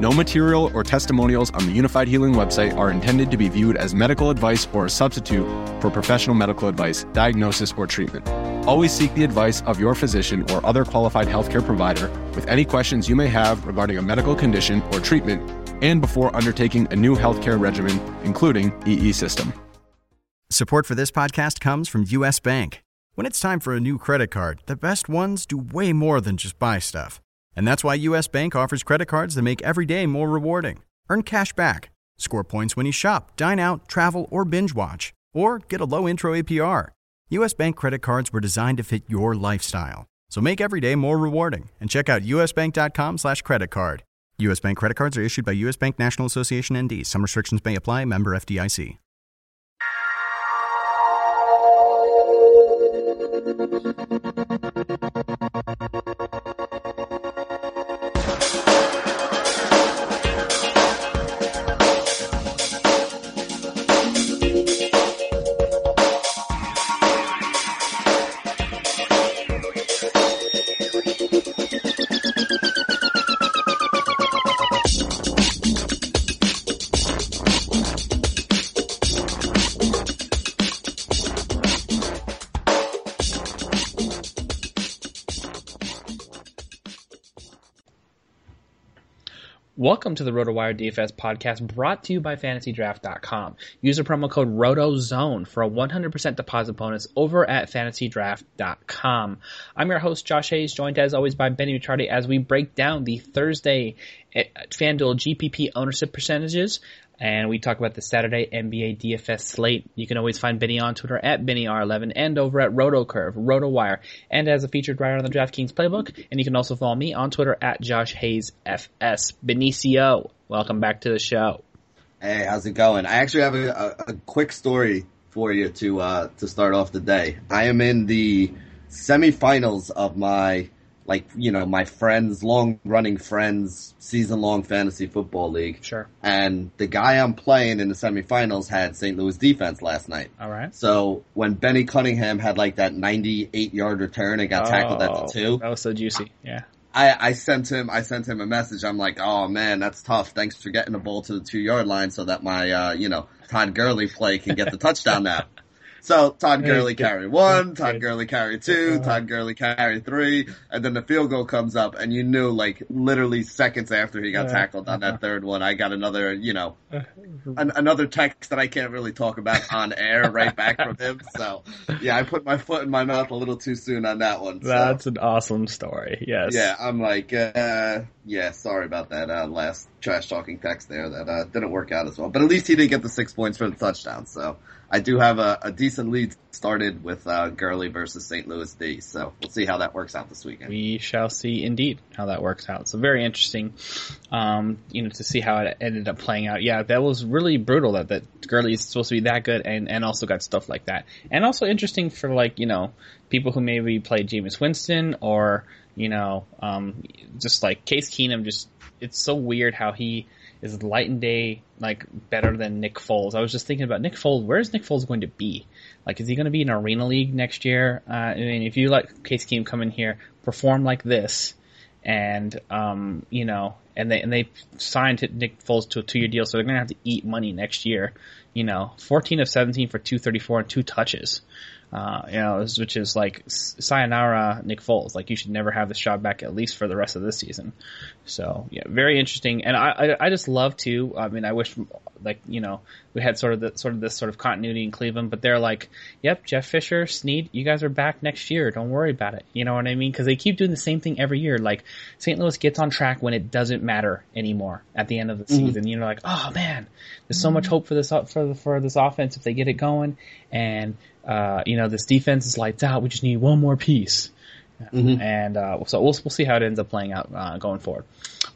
No material or testimonials on the Unifyd Healing website are intended to be viewed as medical advice or a substitute for professional medical advice, diagnosis, or treatment. Always seek the advice of your physician or other qualified healthcare provider with any questions you may have regarding a medical condition or treatment and before undertaking a new healthcare regimen, including EE system. Support for this podcast comes from US Bank. When it's time for a new credit card, the best ones do way more than just buy stuff. And that's why US Bank offers credit cards that make every day more rewarding. Earn cash back, score points when you shop, dine out, travel, or binge watch, or get a low intro APR. US Bank credit cards were designed to fit your lifestyle. So make every day more rewarding and check out usbank.com slash credit card. US Bank credit cards are issued by US Bank National Association ND. Some restrictions may apply. Member FDIC. Welcome to the RotoWire DFS podcast brought to you by FantasyDraft.com. Use the promo code ROTOZONE for a 100% deposit bonus over at FantasyDraft.com. I'm your host, Josh Hayes, joined as always by Benny Ricciardi as we break down the Thursday FanDuel GPP ownership percentages and we talk about the Saturday NBA DFS slate. You can always find Benny on Twitter at BennyR11 and over at RotoCurve, RotoWire, and as a featured writer on the DraftKings playbook. And you can also follow me on Twitter at Josh Hayes FS. Benicio, welcome back to the show. Hey, how's it going? I actually have a, a, a quick story for you to uh, to start off the day. I am in the semifinals of my like you know my friends, long running friends, season long fantasy football league. Sure. And the guy I'm playing in the semifinals had St. Louis defense last night. All right. So when Benny Cunningham had like that 98 yard return and got oh, tackled at the two that was so juicy. Yeah. I, I sent him I sent him a message. I'm like, oh man, that's tough. Thanks for getting the ball to the two yard line so that my uh, you know Todd Gurley play can get the touchdown now. So Todd Gurley carry one, Todd Gurley carry two, uh-huh. Todd Gurley carry three, and then the field goal comes up, and you knew like literally seconds after he got tackled on that uh-huh. third one, I got another, you know, uh-huh. an, another text that I can't really talk about on air right back from him. So yeah, I put my foot in my mouth a little too soon on that one. So. That's an awesome story. Yes. Yeah, I'm like, uh, yeah, sorry about that uh, last trash talking text there that uh, didn't work out as well. But at least he didn't get the six points for the touchdown. So I do have a, a decent lead started with uh, Gurley versus St. Louis D. So we'll see how that works out this weekend. We shall see indeed how that works out. So very interesting, um, you know, to see how it ended up playing out. Yeah, that was really brutal that, that Gurley is supposed to be that good and, and also got stuff like that. And also interesting for like, you know, people who maybe played Jameis Winston or, you know, um, just like Case Keenum just, it's so weird how he, is light and day like better than Nick Foles? I was just thinking about Nick Foles. Where is Nick Foles going to be? Like, is he going to be in Arena League next year? Uh, I mean, if you let Case Keenum come in here, perform like this, and um, you know, and they and they signed Nick Foles to a two year deal, so they're going to have to eat money next year. You know, 14 of 17 for 234 and two touches. Uh, you know, which is like sayonara Nick Foles. Like you should never have this job back at least for the rest of this season. So yeah, very interesting. And I, I, I just love to. I mean, I wish like you know we had sort of the sort of this sort of continuity in Cleveland, but they're like, yep, Jeff Fisher, Snead, you guys are back next year. Don't worry about it. You know what I mean? Because they keep doing the same thing every year. Like St. Louis gets on track when it doesn't matter anymore at the end of the mm-hmm. season. You know, like oh man, there's so much hope for this for for this offense if they get it going, and uh, you know this defense is lights out. We just need one more piece. Mm-hmm. And uh, so we'll we'll see how it ends up playing out uh, going forward.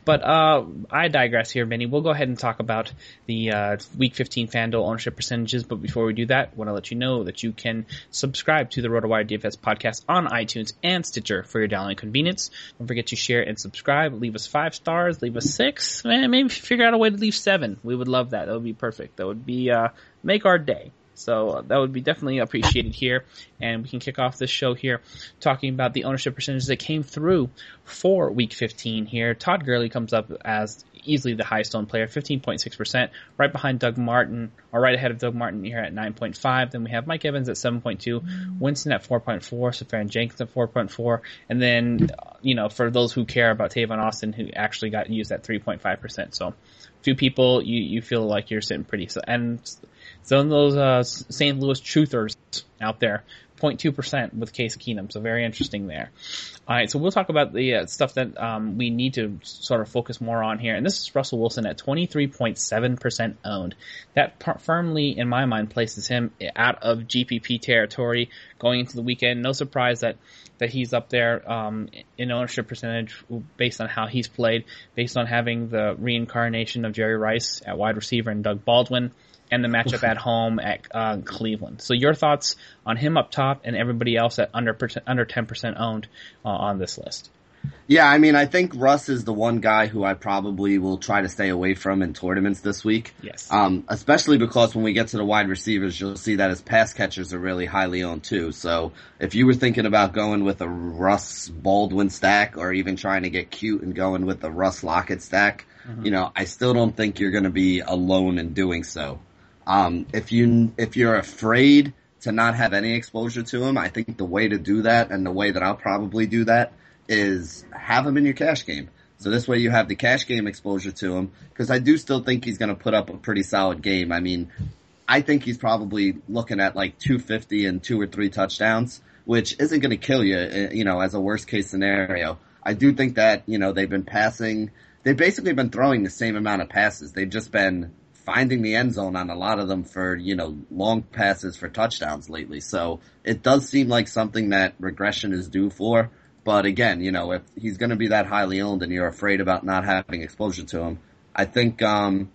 But uh, I digress here, Benny. We'll go ahead and talk about the uh, Week 15 FanDuel ownership percentages. But before we do that, I want to let you know that you can subscribe to the RotoWire DFS podcast on iTunes and Stitcher for your downloading convenience. Don't forget to share and subscribe. Leave us five stars. Leave us six. maybe figure out a way to leave seven. We would love that. That would be perfect. That would be uh, make our day. So uh, that would be definitely appreciated here. And we can kick off this show here talking about the ownership percentages that came through for week 15 here. Todd Gurley comes up as easily the highest owned player, 15.6%, right behind Doug Martin, or right ahead of Doug Martin here at 9.5. Then we have Mike Evans at 7.2, Winston at 4.4, Seferian-Jenkins at 4.4, and then, you know, for those who care about Tavon Austin, who actually got used at 3.5%. So, few people, you, you feel like you're sitting pretty, so, and of those uh, St. Louis truthers out there, 0.2% with Case Keenum. So very interesting there. All right, so we'll talk about the uh, stuff that um, we need to sort of focus more on here. And this is Russell Wilson at 23.7% owned. That par- firmly, in my mind, places him out of GPP territory going into the weekend. No surprise that that he's up there um, in ownership percentage based on how he's played, based on having the reincarnation of Jerry Rice at wide receiver and Doug Baldwin and the matchup at home at uh, Cleveland. So your thoughts on him up top and everybody else at under under ten percent owned uh, on this list? Yeah, I mean, I think Russ is the one guy who I probably will try to stay away from in tournaments this week. Yes. Um, especially because when we get to the wide receivers, you'll see that his pass catchers are really highly owned too. So if you were thinking about going with a Russ Baldwin stack or even trying to get cute and going with the Russ Lockett stack, mm-hmm. you know, I still don't think you're going to be alone in doing so. Um, if you if you're afraid to not have any exposure to him, I think the way to do that and the way that I'll probably do that is have him in your cash game. So this way you have the cash game exposure to him because I do still think he's going to put up a pretty solid game. I mean, I think he's probably looking at like 250 and two or three touchdowns, which isn't going to kill you, eh, you know, as a worst case scenario. I do think that, you know, they've been passing, they've basically been throwing the same amount of passes. They've just been finding the end zone on a lot of them for, you know, long passes for touchdowns lately. So it does seem like something that regression is due for. But again, you know, if he's going to be that highly owned and you're afraid about not having exposure to him, I think, um,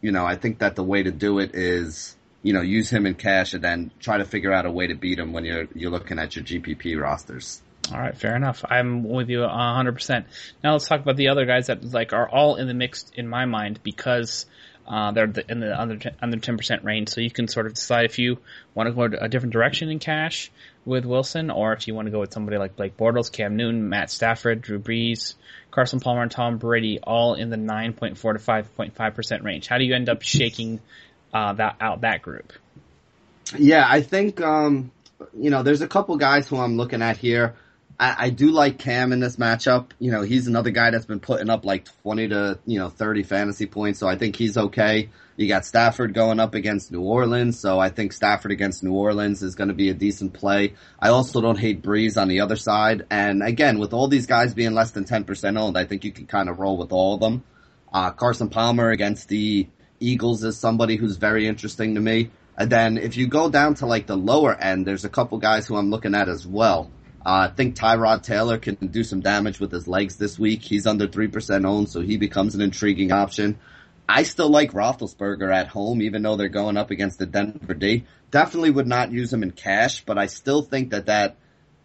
you know, I think that the way to do it is, you know, use him in cash and then try to figure out a way to beat him when you're, you're looking at your GPP rosters. All right, fair enough. I'm with you 100%. Now let's talk about the other guys that like are all in the mix in my mind because uh, they're in the under under ten percent range, so you can sort of decide if you want to go a different direction in cash with Wilson, or if you want to go with somebody like Blake Bortles, Cam Newton, Matt Stafford, Drew Brees, Carson Palmer, and Tom Brady, all in the nine point four to five point five percent range. How do you end up shaking uh, that out that group? Yeah, I think um, you know there's a couple guys who I'm looking at here. I, I do like Cam in this matchup. You know, he's another guy that's been putting up like 20 to, you know, 30 fantasy points. So I think he's okay. You got Stafford going up against New Orleans. So I think Stafford against New Orleans is going to be a decent play. I also don't hate Brees on the other side. And again, with all these guys being less than 10% owned, I think you can kind of roll with all of them. Uh, Carson Palmer against the Eagles is somebody who's very interesting to me. And then if you go down to like the lower end, there's a couple guys who I'm looking at as well. Uh, I think Tyrod Taylor can do some damage with his legs this week. He's under 3% owned, so he becomes an intriguing option. I still like Roethlisberger at home, even though they're going up against the Denver D. Definitely would not use him in cash, but I still think that that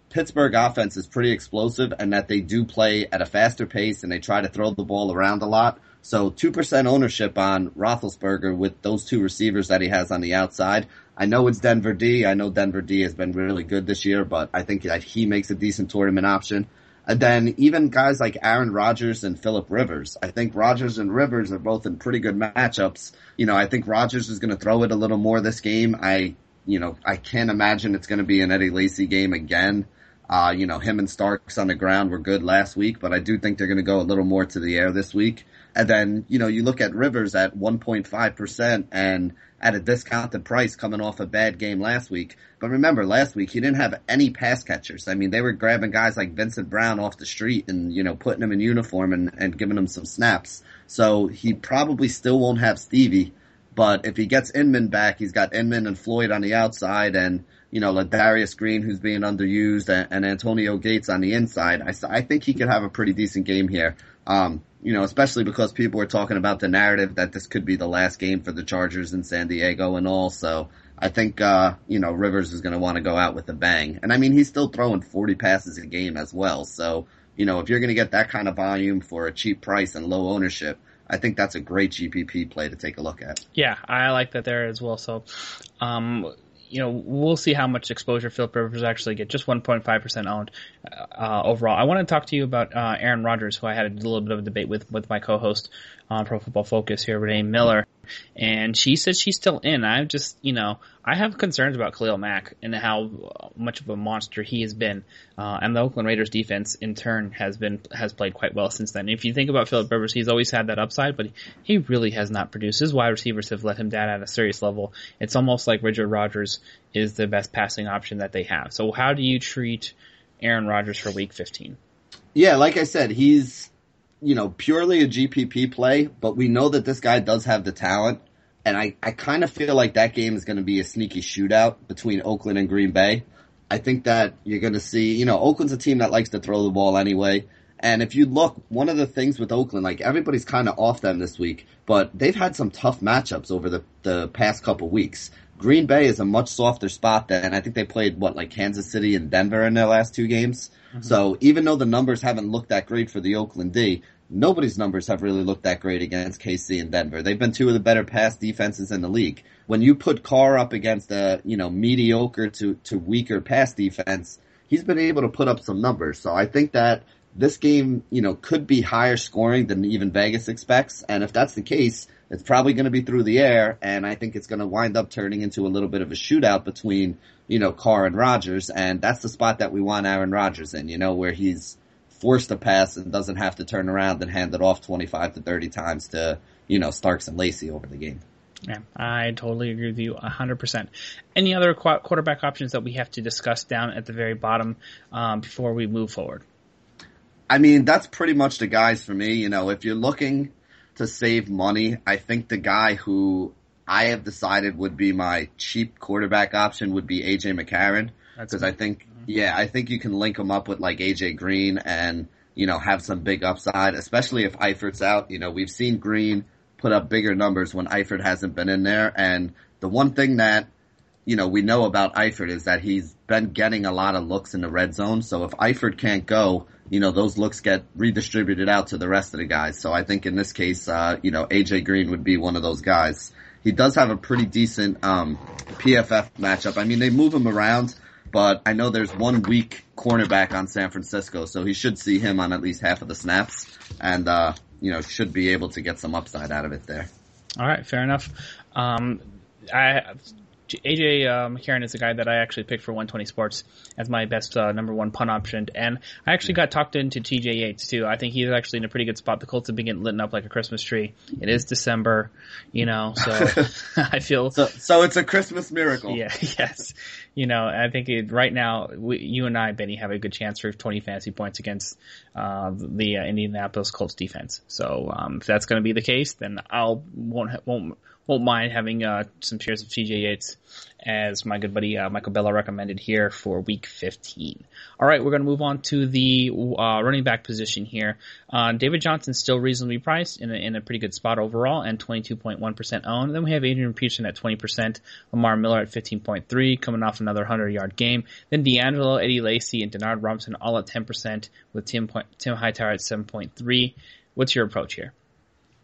Pittsburgh offense is pretty explosive and that they do play at a faster pace and they try to throw the ball around a lot. So 2% ownership on Roethlisberger with those two receivers that he has on the outside. I know it's Denver D. I know Denver D has been really good this year, but I think that he makes a decent tournament option. And then even guys like Aaron Rodgers and Philip Rivers. I think Rodgers and Rivers are both in pretty good matchups. You know, I think Rodgers is going to throw it a little more this game. I, you know, I can't imagine it's going to be an Eddie Lacy game again. Uh, you know, him and Starks on the ground were good last week, but I do think they're going to go a little more to the air this week. And then, you know, you look at Rivers at 1.5% and at a discounted price coming off a bad game last week. But remember, last week he didn't have any pass catchers. I mean, they were grabbing guys like Vincent Brown off the street and, you know, putting them in uniform and, and giving them some snaps. So he probably still won't have Stevie. But if he gets Inman back, he's got Inman and Floyd on the outside and, you know, Ladarius Green who's being underused and, and Antonio Gates on the inside. I, I think he could have a pretty decent game here. Um, you know, especially because people are talking about the narrative that this could be the last game for the Chargers in San Diego and all. So I think, uh, you know, Rivers is going to want to go out with a bang. And I mean, he's still throwing 40 passes a game as well. So, you know, if you're going to get that kind of volume for a cheap price and low ownership, I think that's a great GPP play to take a look at. Yeah, I like that there as well. So, um, you know, we'll see how much exposure Philip Rivers actually get. Just 1.5% owned uh, overall. I want to talk to you about uh, Aaron Rodgers, who I had a little bit of a debate with with my co-host on Pro Football Focus here, Renee Miller, and she says she's still in. I'm just, you know, I have concerns about Khalil Mack and how much of a monster he has been, uh, and the Oakland Raiders defense in turn has been has played quite well since then. If you think about Philip Rivers, he's always had that upside, but he really has not produced. His wide receivers have let him down at a serious level. It's almost like Richard Rodgers is the best passing option that they have. So how do you treat Aaron Rodgers for Week 15? Yeah, like I said, he's you know, purely a GPP play, but we know that this guy does have the talent. And I, I kind of feel like that game is going to be a sneaky shootout between Oakland and Green Bay. I think that you're going to see, you know, Oakland's a team that likes to throw the ball anyway. And if you look, one of the things with Oakland, like everybody's kind of off them this week, but they've had some tough matchups over the, the past couple weeks. Green Bay is a much softer spot than I think they played what like Kansas City and Denver in their last two games. Mm-hmm. So even though the numbers haven't looked that great for the Oakland D, nobody's numbers have really looked that great against KC and Denver. They've been two of the better pass defenses in the league. When you put Carr up against a, you know, mediocre to, to weaker pass defense, he's been able to put up some numbers. So I think that this game, you know, could be higher scoring than even Vegas expects. And if that's the case, it's probably going to be through the air. And I think it's going to wind up turning into a little bit of a shootout between, you know, Carr and Rodgers. And that's the spot that we want Aaron Rodgers in, you know, where he's, forced to pass and doesn't have to turn around and hand it off 25 to 30 times to, you know, Starks and Lacy over the game. Yeah, I totally agree with you 100%. Any other qu- quarterback options that we have to discuss down at the very bottom um, before we move forward? I mean, that's pretty much the guys for me. You know, if you're looking to save money, I think the guy who I have decided would be my cheap quarterback option would be AJ McCarron because I think mm-hmm. yeah, I think you can link him up with like AJ Green and, you know, have some big upside, especially if Eifert's out. You know, we've seen Green put up bigger numbers when Eifert hasn't been in there. And the one thing that, you know, we know about Eifert is that he's been getting a lot of looks in the red zone. So if Eifert can't go, you know, those looks get redistributed out to the rest of the guys. So I think in this case, uh, you know, AJ Green would be one of those guys. He does have a pretty decent, um, PFF matchup. I mean, they move him around but I know there's one weak cornerback on San Francisco, so he should see him on at least half of the snaps, and uh, you know should be able to get some upside out of it there. All right, fair enough. Um, I AJ uh, McCarron is the guy that I actually picked for 120 Sports as my best uh, number one punt option, and I actually got talked into TJ Yates too. I think he's actually in a pretty good spot. The Colts have been getting lit up like a Christmas tree. It is December, you know, so I feel so. So it's a Christmas miracle. Yeah. Yes. You know, I think it, right now we, you and I, Benny, have a good chance for 20 fantasy points against uh, the uh, Indianapolis Colts defense. So um, if that's going to be the case, then I'll won't won't won't mind having uh, some shares of TJ Yates as my good buddy uh, Michael Bella recommended here for week 15. All right, we're going to move on to the uh, running back position here. Uh, David Johnson still reasonably priced in a, in a pretty good spot overall and 22.1% owned. Then we have Adrian Peterson at 20%, Lamar Miller at 15.3, coming off another 100 yard game. Then DeAngelo, Eddie Lacy, and Denard Robinson all at 10% with Tim, Tim Hightower at 7.3. What's your approach here?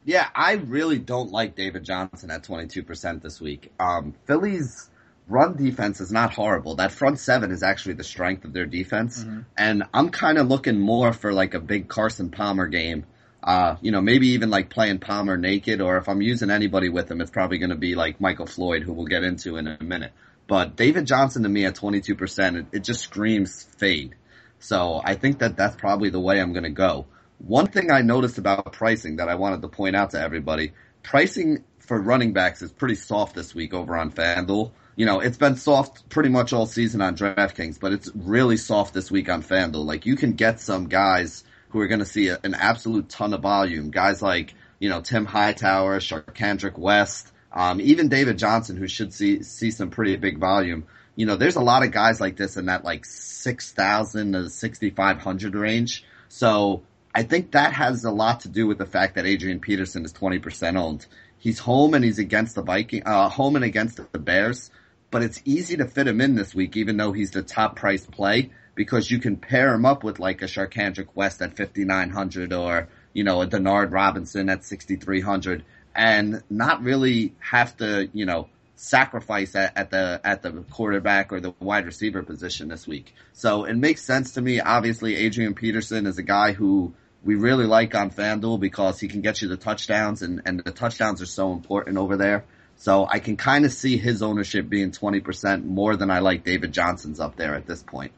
Yeah, I really don't like David Johnson at 22% this week. Um, Philly's run defense is not horrible. That front seven is actually the strength of their defense. Mm-hmm. And I'm kind of looking more for like a big Carson Palmer game. Uh, you know, maybe even like playing Palmer naked, or if I'm using anybody with him, it's probably going to be like Michael Floyd, who we'll get into in a minute. But David Johnson to me at 22%, it, it just screams fade. So I think that that's probably the way I'm going to go. One thing I noticed about pricing that I wanted to point out to everybody, pricing for running backs is pretty soft this week over on FanDuel. You know, it's been soft pretty much all season on DraftKings, but it's really soft this week on FanDuel. Like you can get some guys who are going to see a, an absolute ton of volume. Guys like, you know, Tim Hightower, Charcandrick West, um, even David Johnson, who should see, see some pretty big volume. You know, there's a lot of guys like this in that like 6,000 to 6,500 range. So I think that has a lot to do with the fact that Adrian Peterson is 20% owned. He's home and he's against the Viking, uh, home and against the Bears, but it's easy to fit him in this week, even though he's the top price play because you can pair him up with like a Charcandrick West at 5,900 or, you know, a Denard Robinson at 6,300 and not really have to, you know, sacrifice at, at, the at the quarterback or the wide receiver position this week. So it makes sense to me. Obviously, Adrian Peterson is a guy who we really like on FanDuel because he can get you the touchdowns and, and the touchdowns are so important over there. So I can kind of see his ownership being 20% more than I like David Johnson's up there at this point.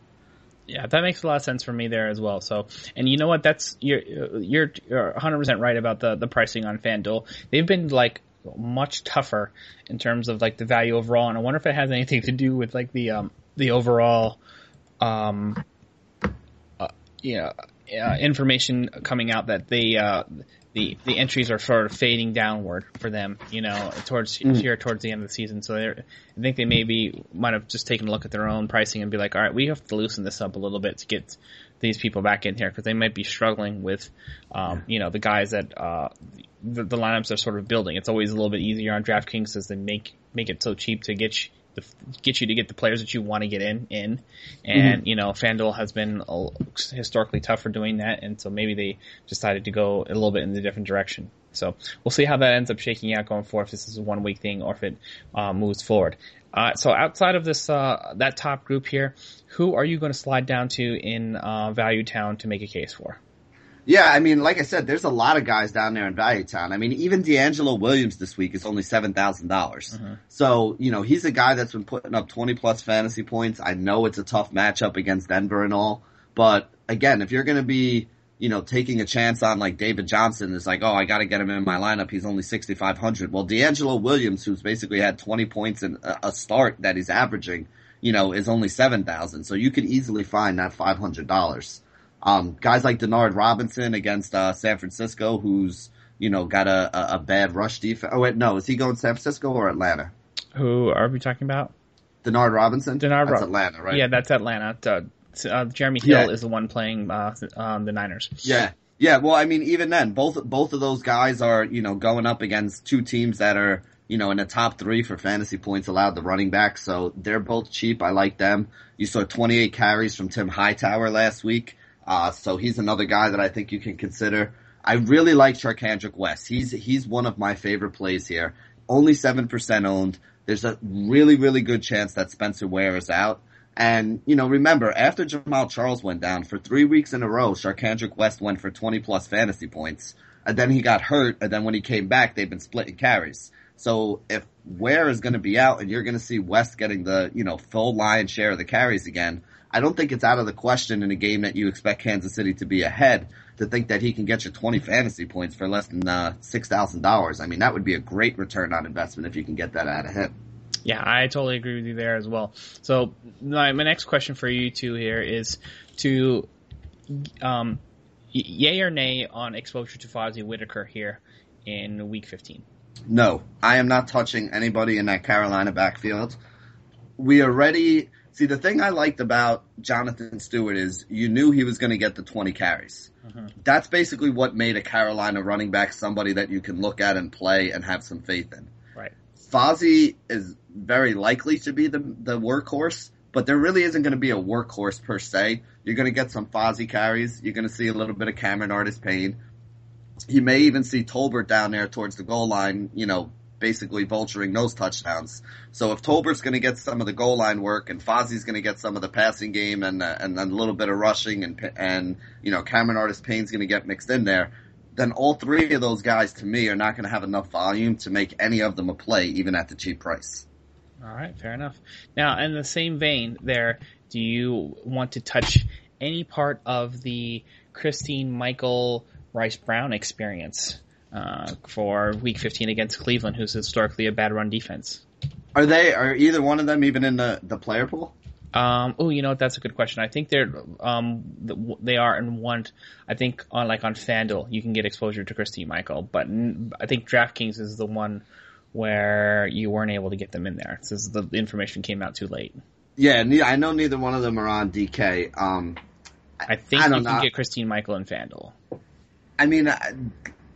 Yeah, that makes a lot of sense for me there as well. So, and you know what? That's you're you're you're 100 percent right about the the pricing on FanDuel. They've been like much tougher in terms of like the value overall, and I wonder if it has anything to do with like the um the overall um uh, you know uh, information coming out that they uh, the the entries are sort of fading downward for them, you know, towards mm. here towards the end of the season. So I think they maybe might have just taken a look at their own pricing and be like, all right, we have to loosen this up a little bit to get these people back in here because they might be struggling with, um, you know, the guys that uh, the, the lineups are sort of building. It's always a little bit easier on DraftKings as they make make it so cheap to get the, get you to get the players that you want to get in in, and mm-hmm. you know FanDuel has been historically tough for doing that, and so maybe they decided to go a little bit in a different direction. So we'll see how that ends up shaking out going forward. If this is a one week thing or if it uh, moves forward. Uh, so outside of this uh, that top group here, who are you going to slide down to in uh, Value Town to make a case for? Yeah, I mean, like I said, there's a lot of guys down there in Value Town. I mean, even DeAngelo Williams this week is only seven thousand dollars. Mm-hmm. So you know, he's a guy that's been putting up twenty plus fantasy points. I know it's a tough matchup against Denver and all, but again, if you're going to be you know, taking a chance on like David Johnson is like, oh, I got to get him in my lineup. He's only 6,500. Well, DeAngelo Williams, who's basically had 20 points in a start that he's averaging, you know, is only 7,000. So you could easily find that $500. Um, guys like Denard Robinson against uh, San Francisco, who's you know got a, a, a bad rush defense. Oh wait, no, is he going San Francisco or Atlanta? Who are we talking about? Denard Robinson. Denard that's Atlanta, right? Yeah, that's Atlanta. Uh, uh, Jeremy Hill yeah. is the one playing uh, um, the Niners. Yeah, yeah. Well, I mean, even then, both both of those guys are you know going up against two teams that are you know in the top three for fantasy points allowed. The running back, so they're both cheap. I like them. You saw 28 carries from Tim Hightower last week. Uh, so he's another guy that I think you can consider. I really like Charcandrick West. He's he's one of my favorite plays here. Only seven percent owned. There's a really really good chance that Spencer Ware is out. And you know, remember after Jamaal Charles went down for three weeks in a row, Charcandrick West went for 20 plus fantasy points, and then he got hurt. And then when he came back, they've been splitting carries. So if Ware is going to be out, and you're going to see West getting the you know full lion share of the carries again, I don't think it's out of the question in a game that you expect Kansas City to be ahead to think that he can get you 20 fantasy points for less than uh, $6,000. I mean, that would be a great return on investment if you can get that out of him. Yeah, I totally agree with you there as well. So my, my next question for you two here is to, um, yay or nay on exposure to Fozzy Whittaker here in week 15? No, I am not touching anybody in that Carolina backfield. We already See, the thing I liked about Jonathan Stewart is you knew he was going to get the 20 carries. Mm-hmm. That's basically what made a Carolina running back somebody that you can look at and play and have some faith in. Right. Fozzy is very likely to be the, the workhorse, but there really isn't going to be a workhorse per se. You're going to get some Fozzy carries. You're going to see a little bit of Cameron Artis-Payne. You may even see Tolbert down there towards the goal line, you know, basically vulturing those touchdowns. So if Tolbert's going to get some of the goal line work and Fozzy's going to get some of the passing game and uh, and, and a little bit of rushing and and you know Cameron Artis-Payne's going to get mixed in there, then all three of those guys to me are not going to have enough volume to make any of them a play even at the cheap price. All right, fair enough. Now, in the same vein, there, do you want to touch any part of the Christine Michael Bryce Brown experience uh, for Week 15 against Cleveland, who's historically a bad run defense. Are they? Are either one of them even in the the player pool? Um, oh, you know what? That's a good question. I think they're um, they are in one. I think on like on FanDuel, you can get exposure to Christine Michael, but I think DraftKings is the one where you weren't able to get them in there since the information came out too late. Yeah, I know neither one of them are on DK. Um, I think I you know. can get Christine Michael and FanDuel. I mean,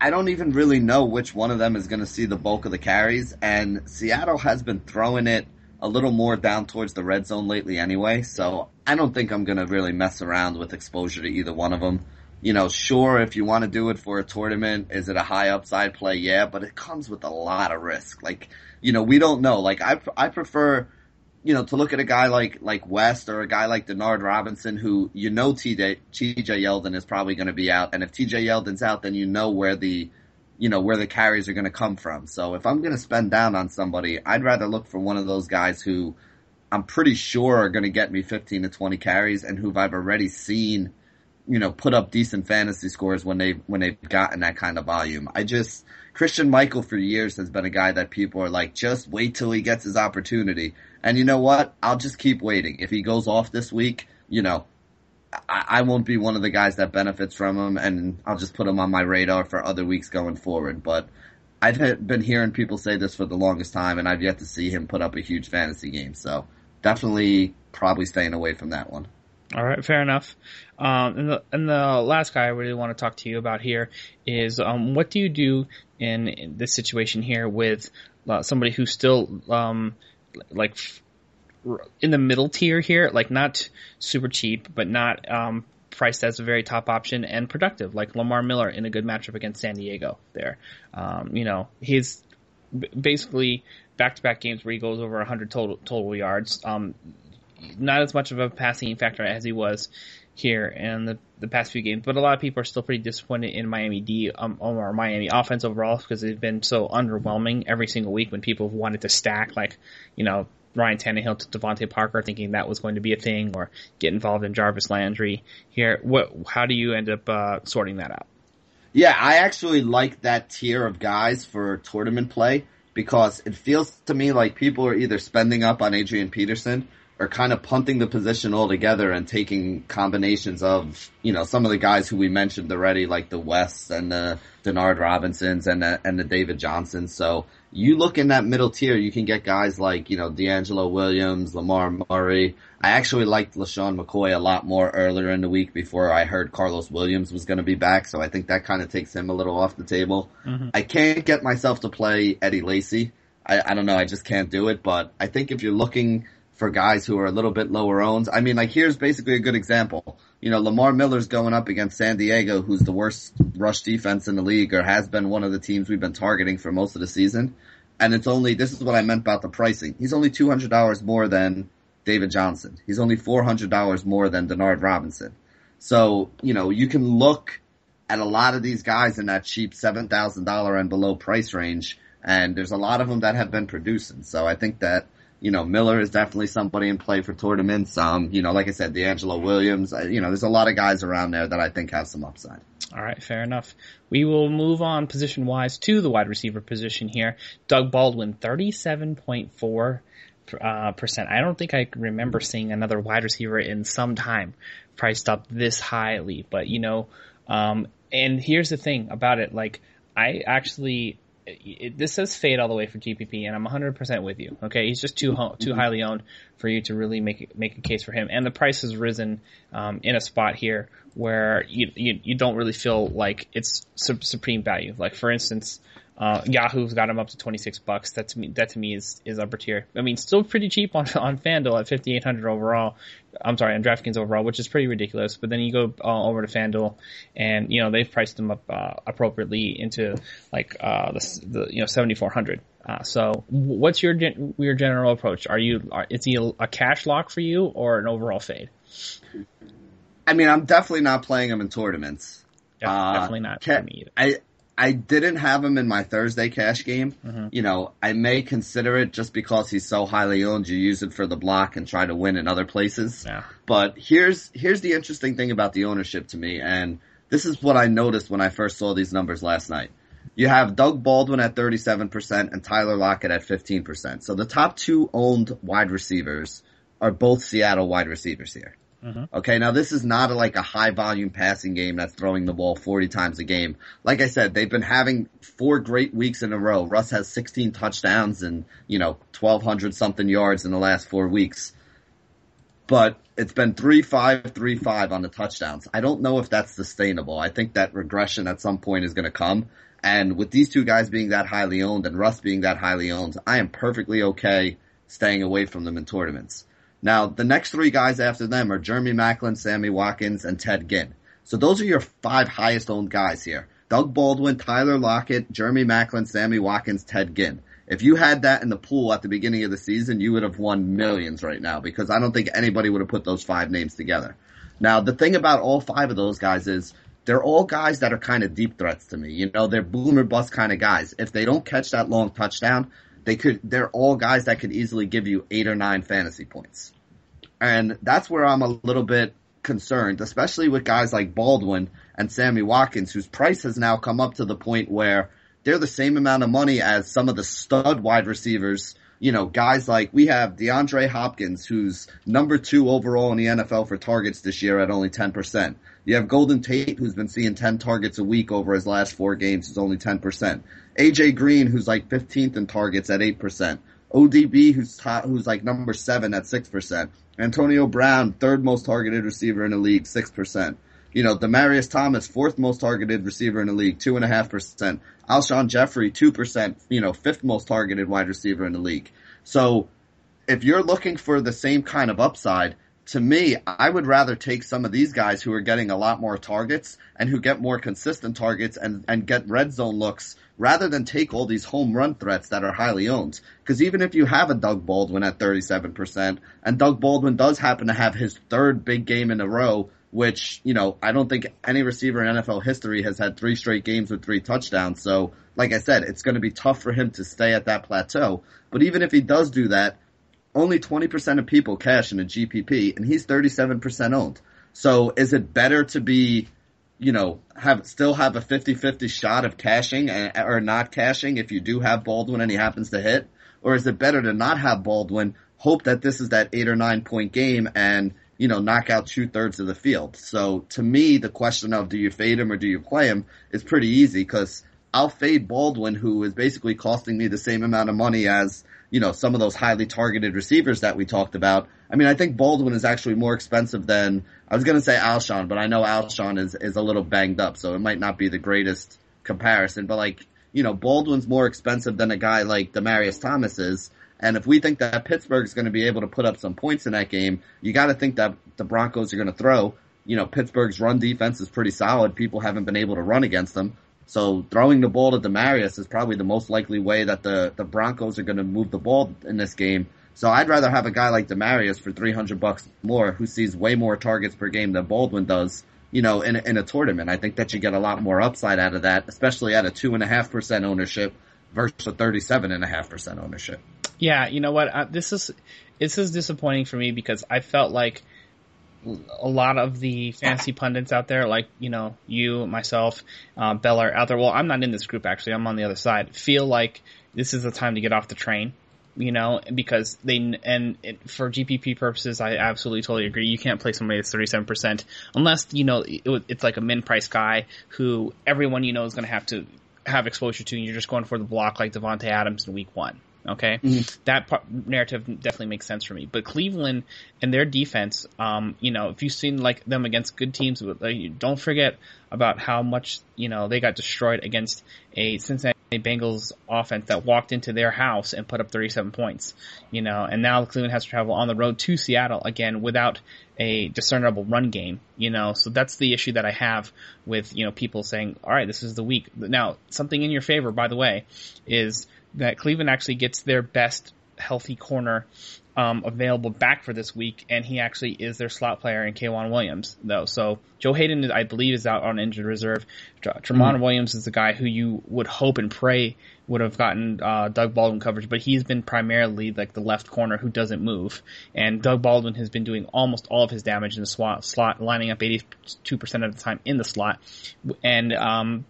I, don't even really know which one of them is going to see the bulk of the carries, and Seattle has been throwing it a little more down towards the red zone lately anyway, so I don't think I'm going to really mess around with exposure to either one of them. You know, sure, if you want to do it for a tournament, is it a high upside play? Yeah, but it comes with a lot of risk. Like, you know, we don't know. Like, I, I prefer, you know, to look at a guy like, like West or a guy like Denard Robinson who, you know, TJ, Yeldon is probably going to be out. And if TJ Yeldon's out, then you know where the, you know, where the carries are going to come from. So if I'm going to spend down on somebody, I'd rather look for one of those guys who I'm pretty sure are going to get me 15 to 20 carries and who I've already seen, you know, put up decent fantasy scores when they when they've gotten that kind of volume. I just Christine Michael for years has been a guy that people are like, just wait till he gets his opportunity. And you know what? I'll just keep waiting. If he goes off this week, you know, I, I won't be one of the guys that benefits from him, and I'll just put him on my radar for other weeks going forward. But I've been hearing people say this for the longest time, and I've yet to see him put up a huge fantasy game. So definitely, probably staying away from that one. All right, fair enough. Um, and the and the last guy I really want to talk to you about here is um, what do you do in, in this situation here with uh, somebody who's still um, like in the middle tier here, like not super cheap, but not um, priced as a very top option and productive, like Lamar Miller in a good matchup against San Diego. There, um, you know, he's basically back-to-back games where he goes over 100 total total yards. Um, not as much of a passing factor as he was here in the, the past few games, but a lot of people are still pretty disappointed in Miami D um, or Miami offense overall because they've been so underwhelming every single week when people have wanted to stack like, you know, Ryan Tannehill to DeVante Parker, thinking that was going to be a thing, or get involved in Jarvis Landry here. What? How do you end up uh, sorting that out? Yeah, I actually like that tier of guys for tournament play because it feels to me like people are either spending up on Adrian Peterson or kind of punting the position altogether and taking combinations of, you know, some of the guys who we mentioned already, like the Wests and the Denard Robinsons and the, and the David Johnsons. So you look in that middle tier, you can get guys like, you know, DeAngelo Williams, Lamar Murray. I actually liked LeSean McCoy a lot more earlier in the week before I heard Karlos Williams was going to be back. So I think that kind of takes him a little off the table. Mm-hmm. I can't get myself to play Eddie Lacy. I, I don't know. I just can't do it. But I think if you're looking for guys who are a little bit lower owns, I mean, like here's basically a good example. You know, Lamar Miller's going up against San Diego, who's the worst rush defense in the league or has been one of the teams we've been targeting for most of the season. And it's only, this is what I meant about the pricing. He's only $200 more than David Johnson. He's only $400 more than Denard Robinson. So, you know, you can look at a lot of these guys in that cheap $7,000 and below price range. And there's a lot of them that have been producing. So I think that you know, Miller is definitely somebody in play for tournaments. Um, you know, like I said, DeAngelo Williams, uh, you know, there's a lot of guys around there that I think have some upside. All right, fair enough. We will move on position wise to the wide receiver position here. Doug Baldwin, 37.4 uh, percent. I don't think I remember seeing another wide receiver in some time priced up this highly, but you know, um, and here's the thing about it, like, I actually it, this says fade all the way for GPP, and I'm 100% with you. Okay, he's just too ho- too mm-hmm. highly owned for you to really make make a case for him, and the price has risen um, in a spot here where you, you, you don't really feel like it's su- supreme value. Like for instance, uh, Yahoo's got him up to 26 bucks. That to me, that to me is, is upper tier. I mean, still pretty cheap on, on FanDuel at 5,800 overall. I'm sorry, on DraftKings overall, which is pretty ridiculous. But then you go uh, over to FanDuel and, you know, they've priced them up, uh, appropriately into like, uh, the, the, you know, 7,400. Uh, so what's your, gen- your general approach? Are you, are, is he a, cash lock for you or an overall fade? I mean, I'm definitely not playing him in tournaments. Yeah, uh, definitely not ca- for me either. I, I didn't have him in my Thursday cash game. Mm-hmm. You know, I may consider it just because he's so highly owned. You use it for the block and try to win in other places. Yeah. But here's here's the interesting thing about the ownership to me, and this is what I noticed when I first saw these numbers last night. You have Doug Baldwin at 37% and Tyler Lockett at 15%. So the top two owned wide receivers are both Seattle wide receivers here. Mm-hmm. Okay, now this is not a, like a high volume passing game that's throwing the ball 40 times a game. Like I said, they've been having four great weeks in a row. Russ has 16 touchdowns and, you know, 1200 something yards in the last four weeks. But it's been 3-5, 3-5 on the touchdowns. I don't know if that's sustainable. I think that regression at some point is going to come. And with these two guys being that highly owned and Russ being that highly owned, I am perfectly okay staying away from them in tournaments. Now, the next three guys after them are Jeremy Maclin, Sammy Watkins, and Ted Ginn. So those are your five highest owned guys here. Doug Baldwin, Tyler Lockett, Jeremy Maclin, Sammy Watkins, Ted Ginn. If you had that in the pool at the beginning of the season, you would have won millions right now because I don't think anybody would have put those five names together. Now, the thing about all five of those guys is they're all guys that are kind of deep threats to me. You know, they're boomer bust kind of guys. If they don't catch that long touchdown, they could, they're all guys that could easily give you eight or nine fantasy points. And that's where I'm a little bit concerned, especially with guys like Baldwin and Sammy Watkins, whose price has now come up to the point where they're the same amount of money as some of the stud wide receivers. You know, guys like we have DeAndre Hopkins, who's number two overall in the NFL for targets this year at only 10%. You have Golden Tate, who's been seeing 10 targets a week over his last four games, is only 10%. AJ Green, who's like 15th in targets at 8%. ODB, who's top, who's like number seven at 6%. Antonio Brown, third most targeted receiver in the league, 6%. You know, Demaryius Thomas, fourth most targeted receiver in the league, 2.5%. Alshon Jeffery, 2%, you know, fifth most targeted wide receiver in the league. So, if you're looking for the same kind of upside, to me, I would rather take some of these guys who are getting a lot more targets and who get more consistent targets and, and get red zone looks rather than take all these home run threats that are highly owned. Because even if you have a Doug Baldwin at 37%, and Doug Baldwin does happen to have his third big game in a row, which, you know, I don't think any receiver in NFL history has had three straight games with three touchdowns. So, like I said, it's going to be tough for him to stay at that plateau. But even if he does do that, only 20% of people cash in a GPP and he's 37% owned. So is it better to be, you know, have, still have a 50-50 shot of cashing and, or not cashing if you do have Baldwin and he happens to hit? Or is it better to not have Baldwin, hope that this is that eight or nine point game and, you know, knock out two thirds of the field? So to me, the question of do you fade him or do you play him is pretty easy because I'll fade Baldwin who is basically costing me the same amount of money as you know, some of those highly targeted receivers that we talked about. I mean, I think Baldwin is actually more expensive than, I was gonna say Alshon, but I know Alshon is, is a little banged up, so it might not be the greatest comparison, but like, you know, Baldwin's more expensive than a guy like Demaryius Thomas is. And if we think that Pittsburgh's going to be able to put up some points in that game, you got to think that the Broncos are going to throw. You know, Pittsburgh's run defense is pretty solid. People haven't been able to run against them. So throwing the ball to Demaryius is probably the most likely way that the, the Broncos are going to move the ball in this game. So I'd rather have a guy like Demaryius for 300 bucks more who sees way more targets per game than Baldwin does, you know, in, in a tournament. I think that you get a lot more upside out of that, especially at a 2.5% ownership versus a 37.5% ownership. Yeah, you know what? This is, this is disappointing for me because I felt like – a lot of the fantasy pundits out there, like you know you, myself, uh, Bella, out there. Well, I'm not in this group actually. I'm on the other side. Feel like this is the time to get off the train. You know, because they and it, for GPP purposes, I absolutely totally agree. You can't play somebody that's 37 percent unless you know it, it's like a min price guy who everyone you know is going to have to have exposure to, and you're just going for the block like Davante Adams in Week One. Okay, mm-hmm. that part, narrative definitely makes sense for me. But Cleveland and their defense, um, you know, if you've seen like them against good teams, don't forget about how much you know they got destroyed against a Cincinnati Bengals offense that walked into their house and put up 37 points. You know, and now Cleveland has to travel on the road to Seattle again without a discernible run game. You know, so that's the issue that I have with you know people saying, all right, this is the week. Now, something in your favor, by the way, is that Cleveland actually gets their best healthy corner um, available back for this week, and he actually is their slot player in K'Waun Williams, though. So Joe Haden, I believe, is out on injured reserve. Tramon mm-hmm. Williams is the guy who you would hope and pray would have gotten uh, Doug Baldwin coverage, but he's been primarily like the left corner who doesn't move. And Doug Baldwin has been doing almost all of his damage in the slot, slot lining up 82% of the time in the slot. And um,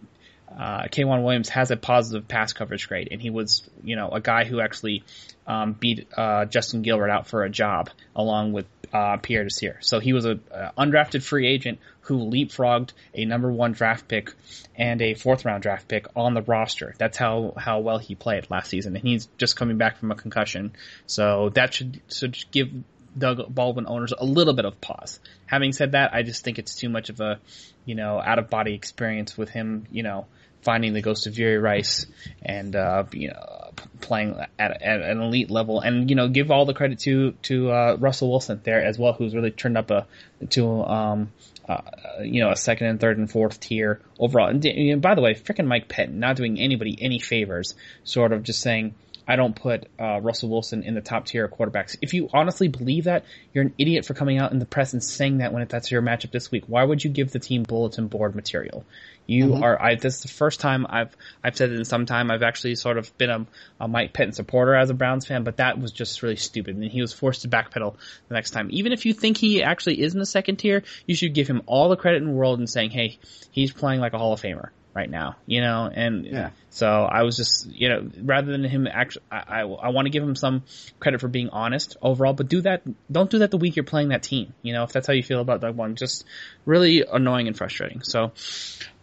uh, K'Waun Williams has a positive pass coverage grade, and he was, you know, a guy who actually um, beat uh, Justin Gilbert out for a job along with uh, Pierre Desir. So he was a, a undrafted free agent who leapfrogged a number one draft pick and a fourth round draft pick on the roster. That's how how well he played last season, and he's just coming back from a concussion. So that should should give Doug Baldwin owners a little bit of pause. Having said that, I just think it's too much of a you know out of body experience with him. You know finding the ghost of Jerry Rice and uh, you know playing at, at, an elite level, and you know give all the credit to to uh, Russell Wilson there as well, who's really turned up a to um, uh, you know a second and third and fourth tier overall. And, and by the way, freaking Mike Pettine not doing anybody any favors, sort of just saying I don't put uh, Russell Wilson in the top tier of quarterbacks. If you honestly believe that, you're an idiot for coming out in the press and saying that when that's your matchup this week. Why would you give the team bulletin board material? You mm-hmm. are. I, this is the first time I've I've said it in some time. I've actually sort of been a, a Mike Pettine supporter as a Browns fan, but that was just really stupid, and he was forced to backpedal the next time. Even if you think he actually is in the second tier, you should give him all the credit in the world and saying, "Hey, he's playing like a Hall of Famer." right now, you know, and yeah. so I was just, you know, rather than him actually, I, I, I want to give him some credit for being honest overall, but do that, don't do that the week you're playing that team, you know, if that's how you feel about Doug one, just really annoying and frustrating. So,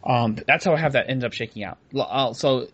um, that's how I have that end up shaking out. Uh, so,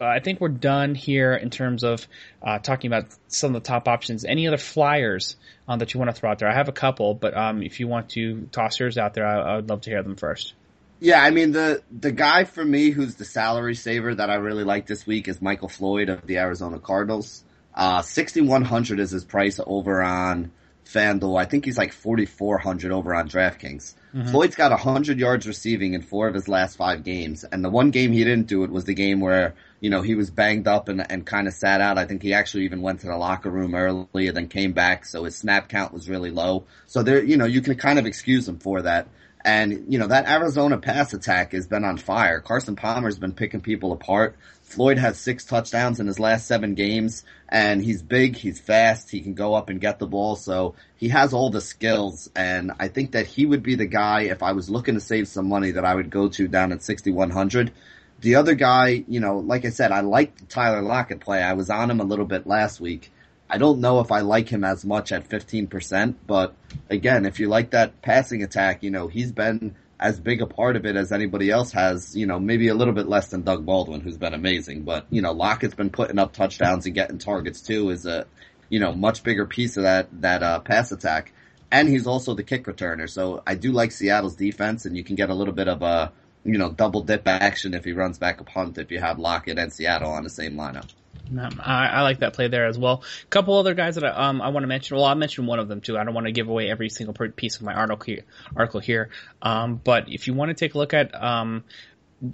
uh, I think we're done here in terms of uh, talking about some of the top options. Any other flyers um, that you want to throw out there? I have a couple, but um, if you want to toss yours out there, I, I would love to hear them first. Yeah, I mean the the guy for me who's the salary saver that I really like this week is Michael Floyd of the Arizona Cardinals. Uh, sixty one hundred is his price over on FanDuel. I think he's like forty four hundred over on DraftKings. Mm-hmm. Floyd's got hundred yards receiving in four of his last five games, and the one game he didn't do it was the game where you know he was banged up and and kind of sat out. I think he actually even went to the locker room early and then came back, so his snap count was really low. So there, you know, you can kind of excuse him for that. And, you know, that Arizona pass attack has been on fire. Carson Palmer's been picking people apart. Floyd has six touchdowns in his last seven games, and he's big, he's fast, he can go up and get the ball, so he has all the skills, and I think that he would be the guy, if I was looking to save some money, that I would go to down at 6,100. The other guy, you know, like I said, I like Tyler Lockett play. I was on him a little bit last week. I don't know if I like him as much at 15%, but again, if you like that passing attack, you know, he's been as big a part of it as anybody else has, you know, maybe a little bit less than Doug Baldwin, who's been amazing, but, you know, Lockett's been putting up touchdowns and getting targets too is a, you know, much bigger piece of that, that, uh, pass attack. And he's also the kick returner. So I do like Seattle's defense and you can get a little bit of a, you know, double dip action if he runs back a punt if you have Lockett and Seattle on the same lineup. I, I, like that play there as well. A couple other guys that I, um, I want to mention. Well, I'll mention one of them too. I don't want to give away every single piece of my article here. Article here. Um, but if you want to take a look at um,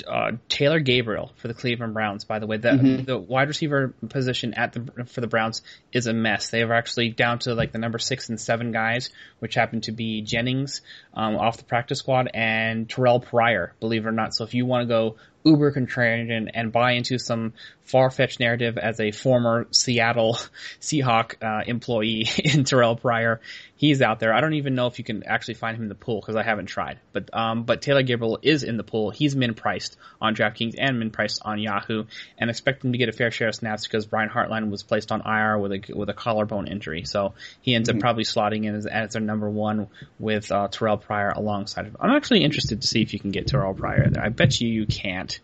uh, Taylor Gabriel for the Cleveland Browns. By the way, the mm-hmm. the wide receiver position at the for the Browns is a mess. They are actually down to like the number six and seven guys, which happen to be Jennings um, off the practice squad and Terrell Pryor. Believe it or not. So if you want to go uber contrarian and buy into some far-fetched narrative as a former Seattle Seahawk uh, employee in Terrell Pryor. He's out there. I don't even know if you can actually find him in the pool because I haven't tried. But um, but Taylor Gabriel is in the pool. He's min priced on DraftKings and min priced on Yahoo, and expect him to get a fair share of snaps because Brian Hartline was placed on IR with a with a collarbone injury. So he ends mm-hmm. up probably slotting in as, as their number one with uh, Terrell Pryor alongside of. Him. I'm actually interested to see if you can get Terrell Pryor there. I bet you you can't.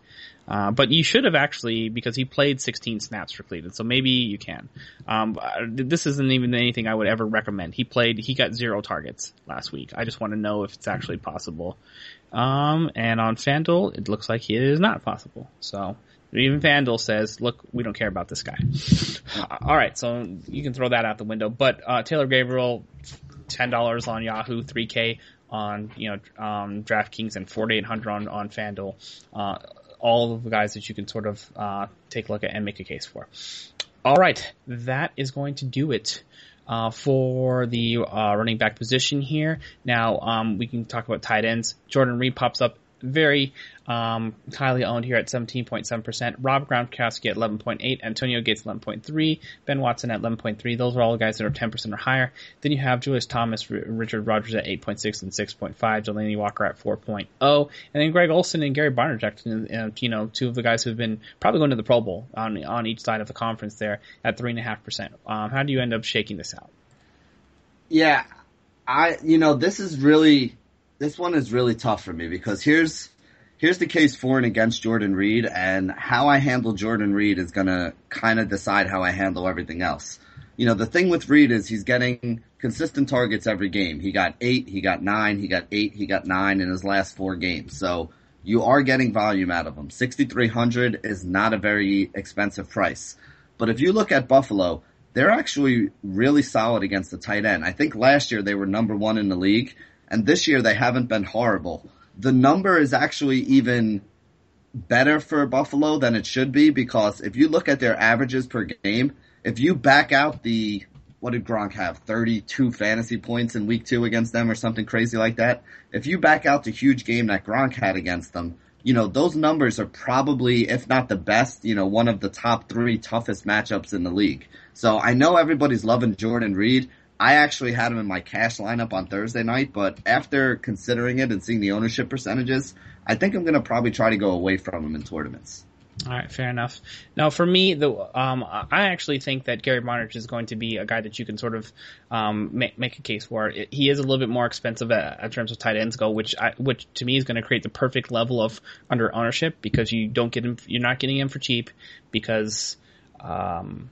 Uh, but you should have actually because he played 16 snaps for Cleveland, so maybe you can. Um, this isn't even anything I would ever recommend. He played, he got zero targets last week. I just want to know if it's actually possible. Um, and on FanDuel, it looks like it is not possible. So even FanDuel says, look, we don't care about this guy. Uh, all right, so you can throw that out the window. But uh, Taylor Gabriel, ten dollars on Yahoo, three K on you know um, DraftKings, and forty eight hundred on on FanDuel. Uh, all of the guys that you can sort of uh, take a look at and make a case for. All right, that is going to do it uh, for the uh, running back position here. Now um, we can talk about tight ends. Jordan Reed pops up very um, highly owned here at 17.7%. Rob Gronkowski at 11.8. Antonio Gates 11.3. Ben Watson at 11.3. Those are all the guys that are 10% or higher. Then you have Julius Thomas, Richard Rodgers at 8.6 and 6.5. Delanie Walker at 4.0. And then Greg Olsen and Gary Barnidge, uh, you know, two of the guys who've been probably going to the Pro Bowl on, on each side of the conference there at 3.5%. Um, how do you end up shaking this out? Yeah, I, you know, this is really, this one is really tough for me because here's, here's the case for and against Jordan Reed, and how I handle Jordan Reed is gonna kind of decide how I handle everything else. You know, the thing with Reed is he's getting consistent targets every game. He got eight, he got nine, he got eight, he got nine in his last four games. So you are getting volume out of him. 6,300 is not a very expensive price. But if you look at Buffalo, they're actually really solid against the tight end. I think last year they were number one in the league, and this year they haven't been horrible the number is actually even better for Buffalo than it should be because if you look at their averages per game, if you back out the what did Gronk have? 32 fantasy points in week two against them or something crazy like that. If you back out the huge game that Gronk had against them, you know, those numbers are probably, if not the best, you know, one of the top three toughest matchups in the league. So I know everybody's loving Jordan Reed. I actually had him in my cash lineup on Thursday night, but after considering it and seeing the ownership percentages, I think I'm going to probably try to go away from him in tournaments. All right, fair enough. Now, for me, the um, I actually think that Gary Barnidge is going to be a guy that you can sort of um, make, make a case for. It, he is a little bit more expensive in terms of tight ends go, which I, which to me is going to create the perfect level of under ownership because you don't get him, you're not getting him for cheap because um,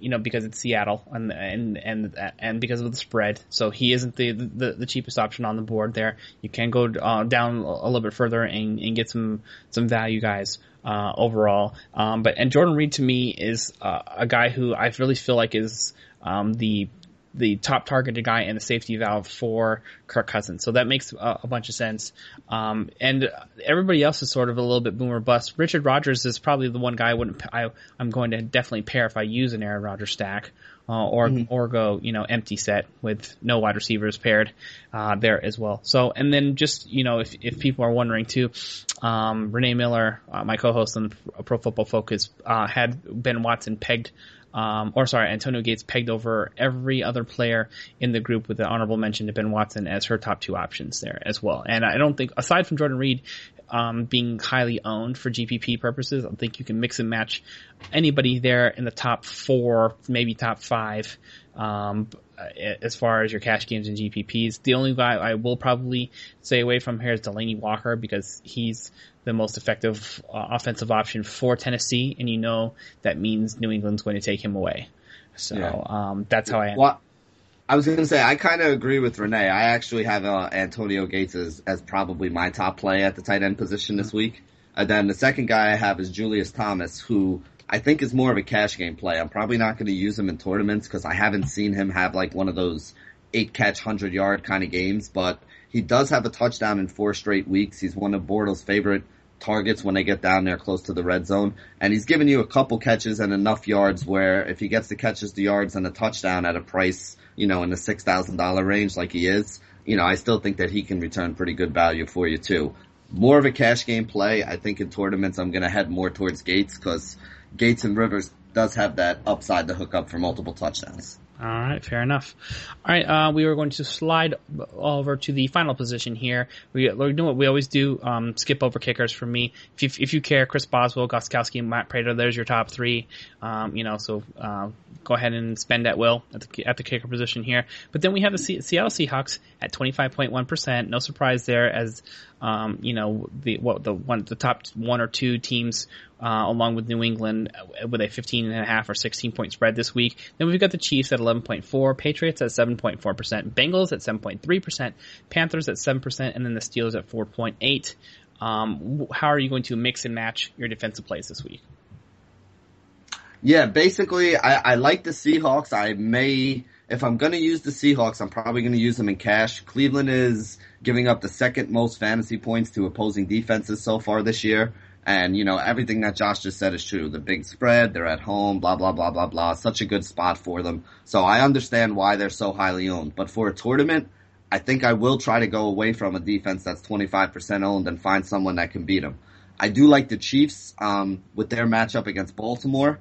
you know, because it's Seattle and and and and because of the spread. So he isn't the the, the cheapest option on the board there. You can go uh, down a little bit further and, and get some some value guys uh, overall. Um, but and Jordan Reed to me is uh, a guy who I really feel like is um, the the top targeted guy and the safety valve for Kirk Cousins. So that makes a, a bunch of sense. Um, and everybody else is sort of a little bit boomer bust. Richard Rodgers is probably the one guy I wouldn't, I, I'm going to definitely pair if I use an Aaron Rodgers stack. Uh, or mm-hmm. or go you know empty set with no wide receivers paired uh, there as well. So and then just you know if if people are wondering too, um, Renee Miller, uh, my co-host on Pro Football Focus, uh, had Ben Watson pegged um, or sorry, Antonio Gates pegged over every other player in the group with the honorable mention to Ben Watson as her top two options there as well. And I don't think, aside from Jordan Reed, um, being highly owned for GPP purposes, I think you can mix and match anybody there in the top four, maybe top five, um, as far as your cash games and GPPs. The only guy I will probably stay away from here is Delanie Walker because he's the most effective uh, offensive option for Tennessee, and you know that means New England's going to take him away. So yeah. um, that's how I. Am Well, I was going to say I kind of agree with Renee. I actually have uh, Antonio Gates as, as probably my top play at the tight end position this week. And then the second guy I have is Julius Thomas, who I think is more of a cash game play. I'm probably not going to use him in tournaments because I haven't seen him have like one of those eight catch, hundred yard kind of games, but he does have a touchdown in four straight weeks. He's one of Bortles' favorite targets when they get down there close to the red zone. And he's given you a couple catches and enough yards where if he gets the catches, the yards, and a touchdown at a price, you know, in the $6,000 range like he is, you know, I still think that he can return pretty good value for you too. More of a cash game play. I think in tournaments I'm going to head more towards Gates because Gates and Rivers does have that upside to hook up for multiple touchdowns. All right, fair enough. All right, uh, we are going to slide over to the final position here. We, doing what we always do, um, skip over kickers for me. If you, if you care, Chris Boswell, Gostkowski, Matt Prater, there's your top three. Um, you know, so uh, go ahead and spend at will at the, at the kicker position here. But then we have the C- Seattle Seahawks at 25.1%. No surprise there as um, you know, the what the one the top one or two teams uh, along with New England with a 15 and a half or 16 point spread this week. Then we've got the Chiefs at 11.4, Patriots at 7.4%, Bengals at 7.3%, Panthers at 7%, and then the Steelers at 4.8. Um, how are you going to mix and match your defensive plays this week? Yeah, basically, I, I like the Seahawks. I may, if I'm going to use the Seahawks, I'm probably going to use them in cash. Cleveland is giving up the second most fantasy points to opposing defenses so far this year. And, you know, everything that Josh just said is true. The big spread, they're at home, blah, blah, blah, blah, blah. Such a good spot for them. So I understand why they're so highly owned. But for a tournament, I think I will try to go away from a defense that's 25% owned and find someone that can beat them. I do like the Chiefs, um, with their matchup against Baltimore.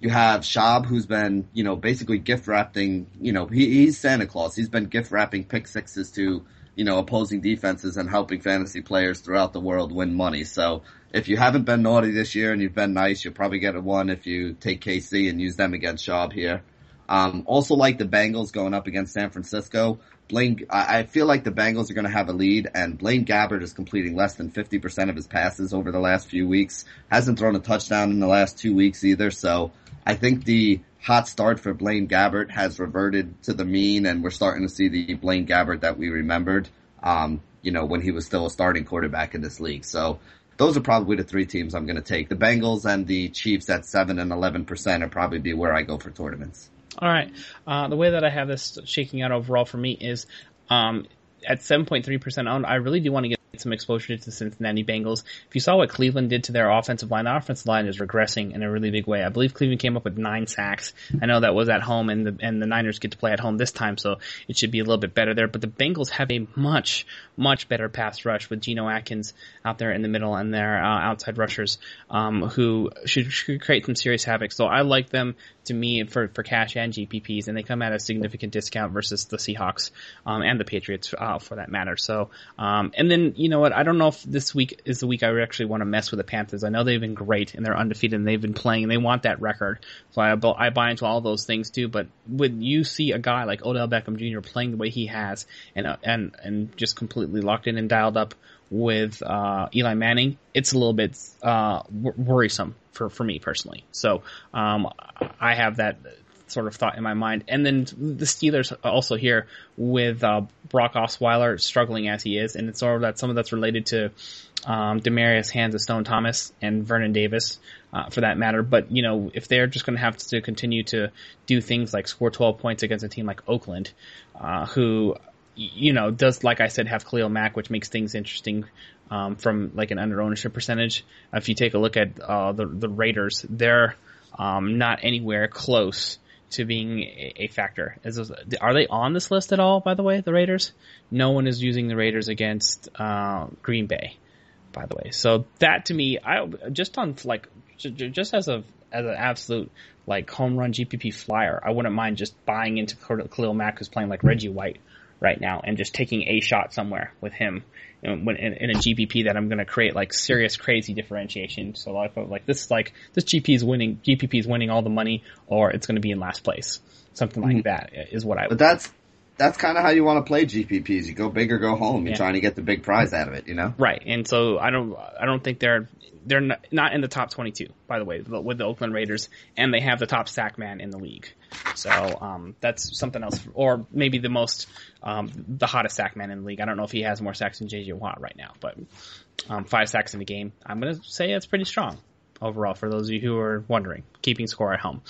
You have Schaub, who's been, you know, basically gift wrapping, you know, he, he's Santa Claus. He's been gift wrapping pick sixes to, you know, opposing defenses and helping fantasy players throughout the world win money. So if you haven't been naughty this year and you've been nice, you'll probably get a one if you take KC and use them against Schaub here. Um, also like the Bengals going up against San Francisco. Blaine, I feel like the Bengals are going to have a lead, and Blaine Gabbert is completing less than 50% of his passes over the last few weeks. Hasn't thrown a touchdown in the last two weeks either, so I think the hot start for Blaine Gabbert has reverted to the mean, and we're starting to see the Blaine Gabbert that we remembered, um, you know, when he was still a starting quarterback in this league. So those are probably the three teams I'm going to take. The Bengals and the Chiefs at 7 and 11% are probably be where I go for tournaments. All right. Uh, the way that I have this shaking out overall for me is um, at 7.3% owned, I really do want to get some exposure to the Cincinnati Bengals. If you saw what Cleveland did to their offensive line, the offensive line is regressing in a really big way. I believe Cleveland came up with nine sacks. I know that was at home, and the and the Niners get to play at home this time, so it should be a little bit better there. But the Bengals have a much much better pass rush with Geno Atkins out there in the middle and their uh, outside rushers um, who should, should create some serious havoc. So I like them to me for, for cash and GPPs, and they come at a significant discount versus the Seahawks um, and the Patriots uh, for that matter. So, um, and then you know what? I don't know if this week is the week I actually want to mess with the Panthers. I know they've been great and they're undefeated and they've been playing and they want that record. So I, I buy into all those things too. But when you see a guy like Odell Beckham Jr. playing the way he has and uh, and and just completely locked in and dialed up with uh, Eli Manning, it's a little bit uh, worrisome for for me personally. So um, I have that sort of thought in my mind. And then the Steelers also here with uh, Brock Osweiler struggling as he is, and it's sort of that some of that's related to um, Demaryius Hands of Stone Thomas and Vernon Davis, uh, for that matter. But you know, if they're just going to have to continue to do things like score 12 points against a team like Oakland, uh, who you know does like I said have Khalil Mack, which makes things interesting. Um, from like an under ownership percentage, if you take a look at uh, the the Raiders, they're um, not anywhere close to being a factor. Are they on this list at all? By the way, the Raiders. No one is using the Raiders against uh, Green Bay. By the way, so that to me, I just on like just as a as an absolute like home run GPP flyer, I wouldn't mind just buying into Khalil Mack who's playing like Reggie White right now and just taking a shot somewhere with him in, in, in a GPP that I'm going to create like serious crazy differentiation. So like, like this like this GP is winning, GPP is winning all the money, or it's going to be in last place. Something like mm-hmm. that is what I. But that's that's kind of how you want to play GPPs. You go big or go home. You're yeah. trying to get the big prize out of it, you know. Right, and so I don't I don't think they're they're not in the top 22, by the way, with the Oakland Raiders, and they have the top sack man in the league. So um, that's something else, or maybe the most, um, the hottest sack man in the league. I don't know if he has more sacks than JJ Watt right now, but um, five sacks in the game. I'm going to say it's pretty strong overall for those of you who are wondering, keeping score at home.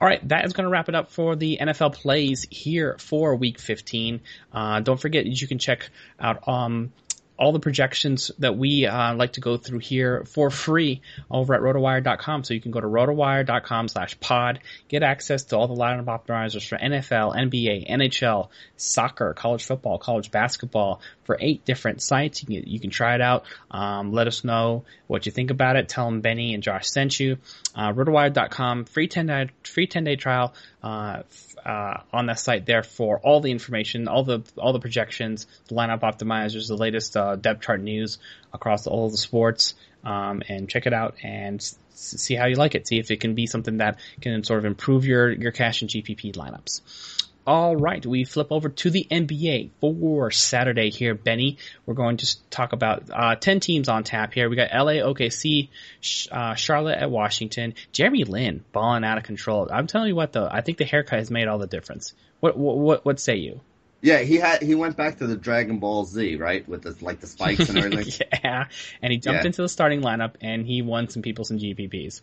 All right, that is going to wrap it up for the NFL plays here for Week 15. Uh, don't forget you can check out um, all the projections that we uh, like to go through here for free over at rotowire.com. So you can go to rotowire.com slash pod, get access to all the lineup optimizers for NFL, NBA, NHL, soccer, college football, college basketball for eight different sites. You can, you can try it out. Um, let us know what you think about it. Tell them Benny and Josh sent you. Uh, rotowire.com, free 10 day, free 10 day trial. Uh, uh, on that site there for all the information, all the all the projections, the lineup optimizers, the latest uh, depth chart news across all the sports, um, and check it out and s- see how you like it. See if it can be something that can sort of improve your your cash and GPP lineups. All right, we flip over to the NBA for Saturday here, Benny. We're going to talk about uh, 10 teams on tap here. We got LA, OKC, uh, Charlotte at Washington. Jeremy Lin balling out of control. I'm telling you what, though, I think the haircut has made all the difference. What what what, what say you? Yeah, he had he went back to the Dragon Ball Z, right, with the like the spikes and everything. yeah, and he jumped Yeah. into the starting lineup and he won some people some GPPs.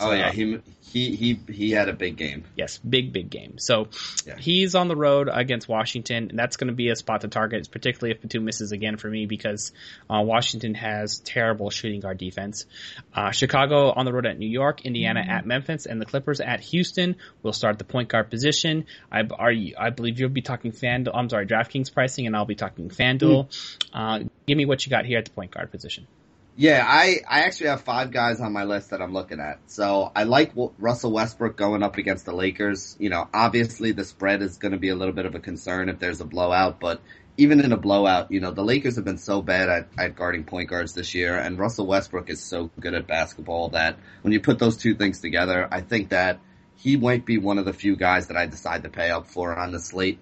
Oh yeah, he he he he had a big game. Yes, big, big game. So Yeah. he's on the road against Washington, and that's going to be a spot to target, particularly if Batum misses again for me because uh, Washington has terrible shooting guard defense. Uh, Chicago on the road at New York, Indiana at Memphis, and the Clippers at Houston will start the point guard position. I, are you, I believe you'll be talking FanDuel, I'm sorry, DraftKings pricing, and I'll be talking FanDuel. Uh, give me what you got here at the point guard position. Yeah, I, I actually have five guys on my list that I'm looking at. So I like Russell Westbrook going up against the Lakers. You know, obviously the spread is going to be a little bit of a concern if there's a blowout, but even in a blowout, you know, the Lakers have been so bad at, at guarding point guards this year, and Russell Westbrook is so good at basketball that when you put those two things together, I think that he might be one of the few guys that I decide to pay up for on the slate.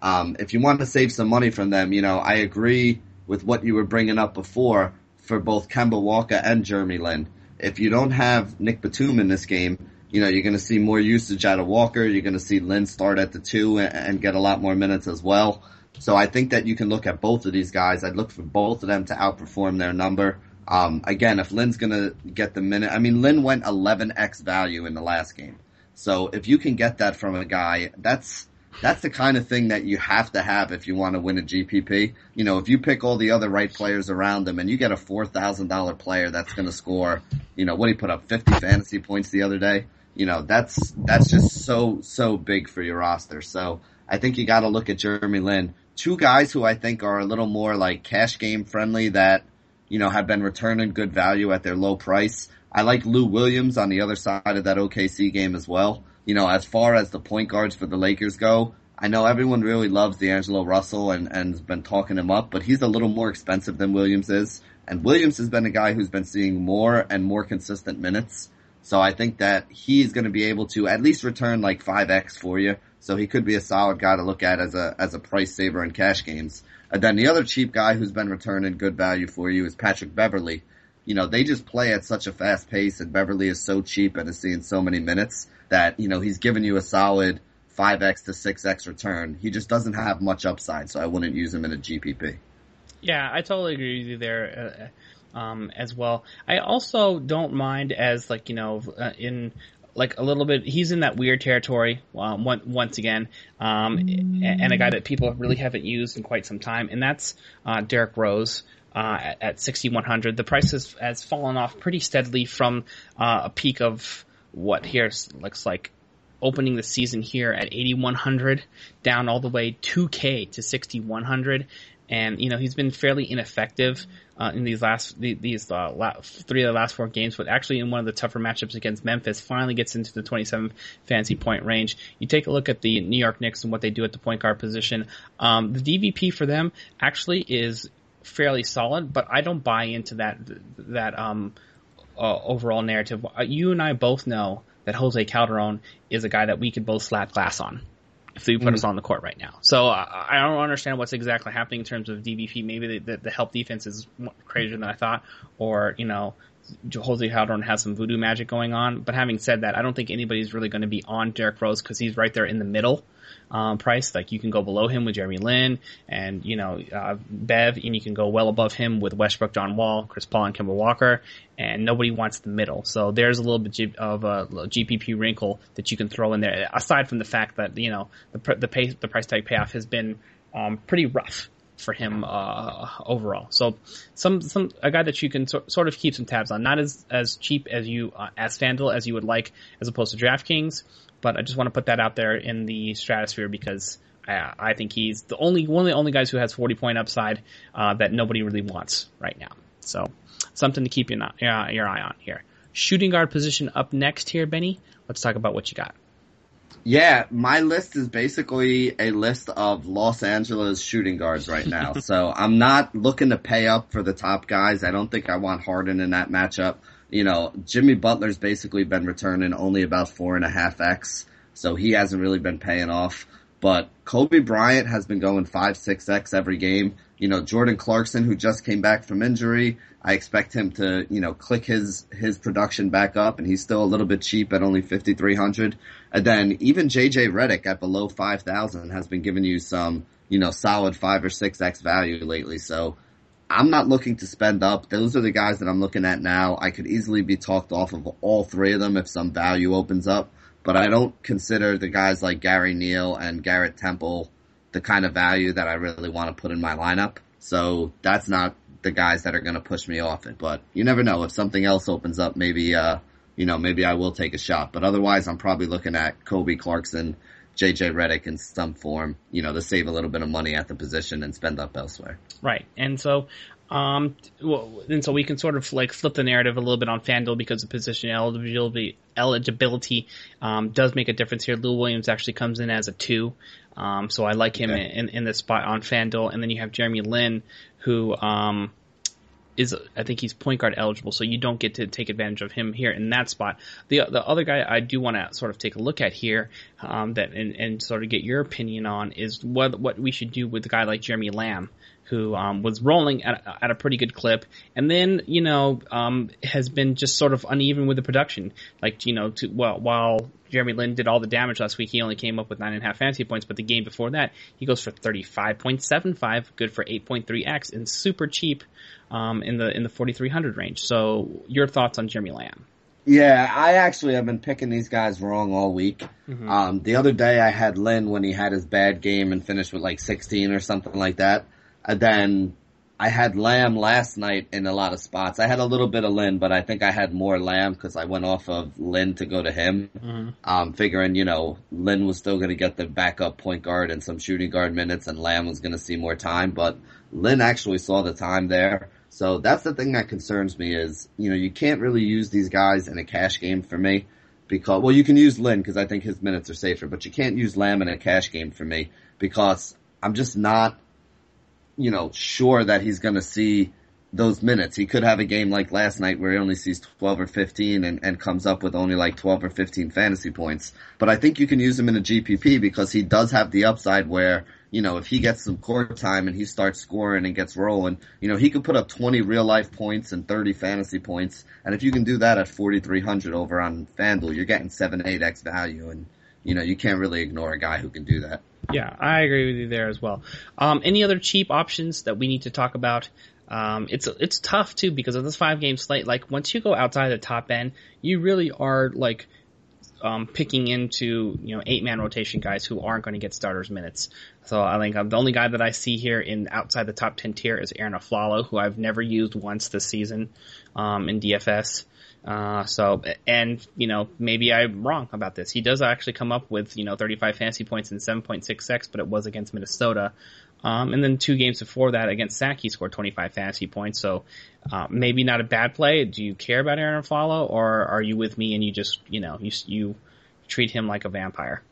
Um, if you want to save some money from them, you know, I agree with what you were bringing up before for both Kemba Walker and Jeremy Lin. If you don't have Nick Batum in this game, you know, you're going to see more usage out of Walker. You're going to see Lin start at the two and, get a lot more minutes as well. So I think that you can look at both of these guys. I'd look for both of them to outperform their number. Um, again, if Lin's going to get the minute, I mean, Lin went 11x value in the last game. So if you can get that from a guy, that's that's the kind of thing that you have to have if you want to win a GPP. You know, if you pick all the other right players around them and you get a four thousand dollar player that's going to score, you know, what he put up fifty fantasy points the other day. You know, that's that's just so so big for your roster. So I think you got to look at Jeremy Lin. Two guys who I think are a little more like cash game friendly that you know have been returning good value at their low price. I like Lou Williams on the other side of that OKC game as well. You know, as far as the point guards for the Lakers go, I know everyone really loves D'Angelo Russell and, and has been talking him up, but he's a little more expensive than Williams is. And Williams has been a guy who's been seeing more and more consistent minutes. So I think that he's going to be able to at least return like 5x for you. So he could be a solid guy to look at as a, as a price saver in cash games. And then the other cheap guy who's been returning good value for you is Patrick Beverley. You know, they just play at such a fast pace and Beverley is so cheap and is seeing so many minutes that, you know, he's given you a solid 5x to 6x return. He just doesn't have much upside, so I wouldn't use him in a GPP. Yeah, I totally agree with you there uh, um, as well. I also don't mind as like you know uh, in like a little bit. He's in that weird territory um, one, once again, um, and a guy that people really haven't used in quite some time, and that's uh, Derrick Rose. Uh, at, at 6100 the price has, has fallen off pretty steadily from uh, a peak of what here looks like opening the season here at 8100 down all the way 2k to 6100 and you know he's been fairly ineffective uh, in these last these uh, la- three of the last four games, but actually in one of the tougher matchups against Memphis, finally gets into the 27 fantasy point range. You take a look at the New York Knicks and what they do at the point guard position. Um, the DVP for them actually is fairly solid, but I don't buy into that that um, uh, overall narrative. Uh, You and I both know that Jose Calderon is a guy that we could both slap glass on if they put us on the court right now. So uh, I don't understand what's exactly happening in terms of DVP. Maybe the, the, the help defense is crazier than I thought, or you know, Jose Calderon has some voodoo magic going on. But having said that, I don't think anybody's really going to be on Derrick Rose because he's right there in the middle um, price. Like you can go below him with Jeremy Lin and you know uh, Bev, and you can go well above him with Westbrook, John Wall, Chris Paul, and Kemba Walker. And nobody wants the middle, so there's a little bit of a GPP wrinkle that you can throw in there. Aside from the fact that you know the the pay, the price tag payoff has been um, pretty rough for him uh, overall. So some some a guy that you can so, sort of keep some tabs on, not as as cheap as you uh, as as you would like, as opposed to DraftKings. But I just want to put that out there in the stratosphere because I, I think he's the only one of the only guys who has 40 point upside uh, that nobody really wants right now. So something to keep your, uh, your eye on here. Shooting guard position up next here, Benny. Let's talk about what you got. Yeah, my list is basically a list of Los Angeles shooting guards right now. so I'm not looking to pay up for the top guys. I don't think I want Harden in that matchup. You know, Jimmy Butler's basically been returning only about four and a half X. So he hasn't really been paying off. But Kobe Bryant has been going five, six X every game. You know, Jordan Clarkson, who just came back from injury, I expect him to, you know, click his, his production back up and he's still a little bit cheap at only 5,300. And then even JJ Redick at below 5,000 has been giving you some, you know, solid five or six X value lately. So I'm not looking to spend up. Those are the guys that I'm looking at now. I could easily be talked off of all three of them if some value opens up, but I don't consider the guys like Gary Neal and Garrett Temple the kind of value that I really want to put in my lineup. So that's not the guys that are going to push me off it. But you never know if something else opens up. Maybe uh, you know, maybe I will take a shot. But otherwise, I'm probably looking at Kobe Clarkson, JJ Redick in some form. You know, to save a little bit of money at the position and spend up elsewhere. Right, and so. Um, well, and so we can sort of like flip the narrative a little bit on FanDuel because the position eligibility eligibility um, does make a difference here. Lou Williams actually comes in as a two, um, so I like him okay. in, in this spot on FanDuel. And then you have Jeremy Lin, who um, is I think he's point guard eligible, so you don't get to take advantage of him here in that spot. The the other guy I do want to sort of take a look at here, um, that and, and sort of get your opinion on is what what we should do with a guy like Jeremy Lamb who um, was rolling at, at a pretty good clip, and then you know um, has been just sort of uneven with the production. Like you know, to, well, while Jeremy Lin did all the damage last week, he only came up with nine and a half fantasy points, but the game before that, he goes for thirty five point seven five, good for eight point three x, and super cheap um, in the in the forty three hundred range. So, your thoughts on Jeremy Lamb? Yeah, I actually have been picking these guys wrong all week. Mm-hmm. Um, the other day I had Lin when he had his bad game and finished with like 16 or something like that. And then I had Lamb last night in a lot of spots. I had a little bit of Lin, but I think I had more Lamb because I went off of Lin to go to him, mm-hmm. um, figuring you know Lin was still going to get the backup point guard and some shooting guard minutes, and Lamb was going to see more time. But Lin actually saw the time there, so that's the thing that concerns me is you know you can't really use these guys in a cash game for me because well you can use Lin because I think his minutes are safer, but you can't use Lamb in a cash game for me because I'm just not you know, sure that he's going to see those minutes. He could have a game like last night where he only sees 12 or 15 and, and comes up with only like 12 or 15 fantasy points. But I think you can use him in a GPP because he does have the upside where, you know, if he gets some court time and he starts scoring and gets rolling, you know, he could put up 20 real life points and 30 fantasy points. And if you can do that at 4,300 over on FanDuel, you're getting 7, 8x value. And, you know, you can't really ignore a guy who can do that. Yeah, I agree with you there as well. Um, any other cheap options that we need to talk about? Um, it's it's tough too because of this five game slate. Like once you go outside the top end, you really are like um, picking into you know eight man rotation guys who aren't going to get starters minutes. So I think um, the only guy that I see here in outside the top ten tier is Arron Afflalo, who I've never used once this season um, in DFS. Uh, so, and, you know, maybe I'm wrong about this. He does actually come up with, you know, 35 fantasy points and 7.6x, but it was against Minnesota. Um, and then two games before that against Sac, he scored 25 fantasy points. So, uh, maybe not a bad play. Do you care about Arron Afflalo or are you with me and you just, you know, you, you treat him like a vampire?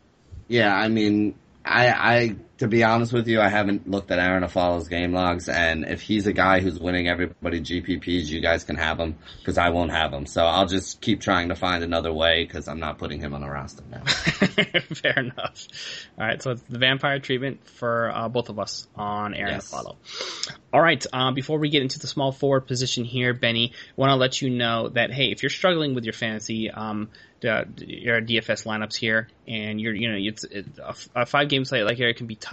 Yeah, I mean, I, I, to be honest with you, I haven't looked at Arron Afflalo's game logs, and if he's a guy who's winning everybody GPPs, you guys can have him because I won't have him. So I'll just keep trying to find another way because I'm not putting him on a roster now. Fair enough. All right, so it's the vampire treatment for uh, both of us on Arron yes. Afflalo. All right, um, before we get into the small forward position here, Benny, want to let you know that hey, if you're struggling with your fantasy, um, uh, your DFS lineups here, and you're you know it's, it's a, a, five game slate like here it can be tough.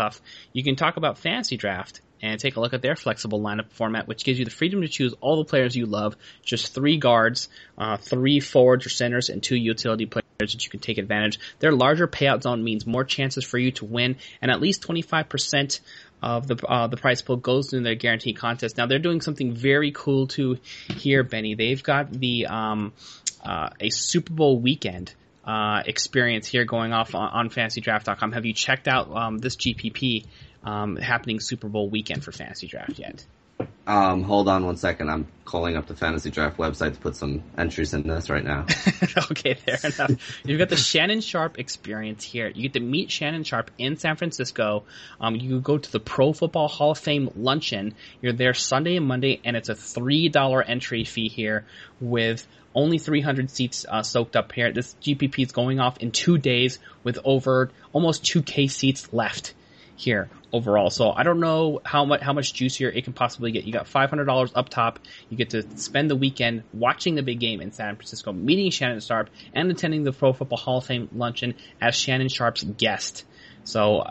You can talk about fantasy draft and take a look at their flexible lineup format, which gives you the freedom to choose all the players you love. Just three guards, uh, three forwards or centers, and two utility players that you can take advantage. Their larger payout zone means more chances for you to win, and at least 25% of the uh, the prize pool goes in their guarantee contest. Now they're doing something very cool too here, Benny. They've got the um, uh, a Super Bowl weekend uh, experience here going off on, on FantasyDraft.com. Have you checked out um, this GPP um, happening Super Bowl weekend for Fantasy Draft yet? Um, hold on one second. I'm calling up the fantasy draft website to put some entries in this right now. okay, fair enough. You've got the Shannon Sharpe experience here. You get to meet Shannon Sharpe in San Francisco. Um, you go to the Pro Football Hall of Fame luncheon. You're there Sunday and Monday, and it's a three dollar entry fee here with only 300 seats uh, soaked up here. This GPP is going off in two days with over almost 2k seats left here. Overall. So I don't know how much how much juicier it can possibly get. You got five hundred dollars up top. You get to spend the weekend watching the big game in San Francisco, meeting Shannon Sharpe, and attending the Pro Football Hall of Fame luncheon as Shannon Sharpe's guest. So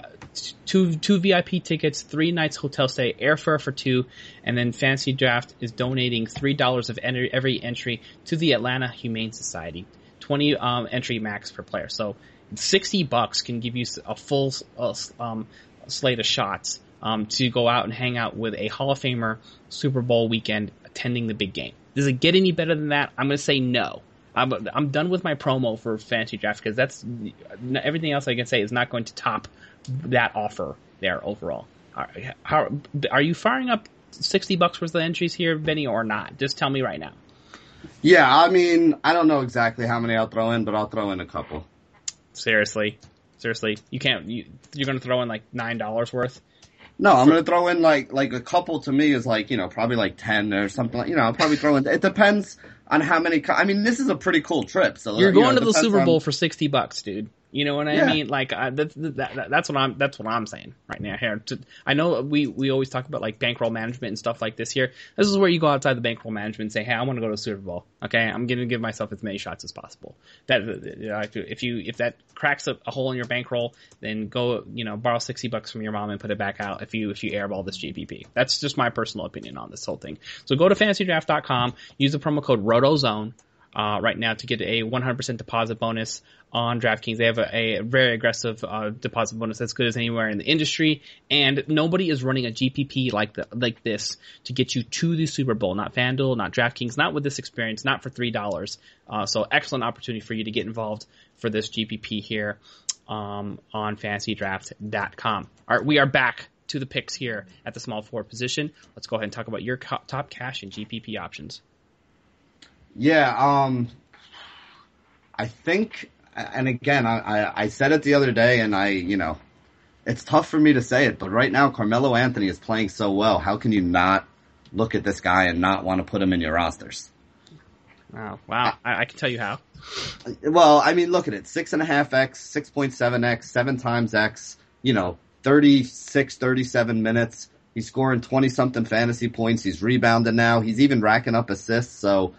two two VIP tickets, three nights hotel stay, airfare for two, and then FantasyDraft is donating three dollars of every entry to the Atlanta Humane Society. Twenty um, entry max per player. So sixty bucks can give you a full uh, um, slate of shots um, to go out and hang out with a Hall of Famer Super Bowl weekend attending the big game. Does it get any better than that? I'm going to say no. I'm, I'm done with my promo for fantasy draft because that's everything else I can say is not going to top that offer there overall. How are you firing up sixty bucks worth of entries here, Benny, or not? Just tell me right now. Yeah, I mean, I don't know exactly how many I'll throw in, but I'll throw in a couple. Seriously, seriously, you can't. You, you're going to throw in like nine dollars worth. No, I'm gonna throw in like like a couple. To me, is like you know probably like ten or something. Like, you know, I'll probably throw in. It depends on how many. I mean, this is a pretty cool trip. So you're going you know, to the Super Bowl on... for sixty bucks, dude. You know what I yeah. mean? Like uh, that, that, that's what I'm that's what I'm saying right now. Here, to, I know we we always talk about like bankroll management and stuff like this. Here, this is where you go outside the bankroll management and say, "Hey, I want to go to the Super Bowl. Okay, I'm going to give myself as many shots as possible." That if you if that cracks a, a, hole in your bankroll, then go you know borrow sixty bucks from your mom and put it back out. If you if you airball this GPP, that's just my personal opinion on this whole thing. So go to fantasydraft.com, use the promo code RotoZone uh, right now to get a 100% deposit bonus on DraftKings. They have a, a very aggressive uh, deposit bonus as good as anywhere in the industry, and nobody is running a GPP like the, like this to get you to the Super Bowl. Not FanDuel, not DraftKings, not with this experience, not for three dollars. Uh, so excellent opportunity for you to get involved for this GPP here um, on FantasyDraft.com. All right, we are back to the picks here at the small forward position. Let's go ahead and talk about your top cash and GPP options. Yeah, um, I think, and again, I, I, I said it the other day, and I, you know, it's tough for me to say it, but right now Carmelo Anthony is playing so well. How can you not look at this guy and not want to put him in your rosters? Wow, wow! I, I can tell you how. Well, I mean, look at it: six and a half x, six point seven x, seven times x. You know, 36, 37 minutes. He's scoring twenty something fantasy points. He's rebounding now. He's even racking up assists. So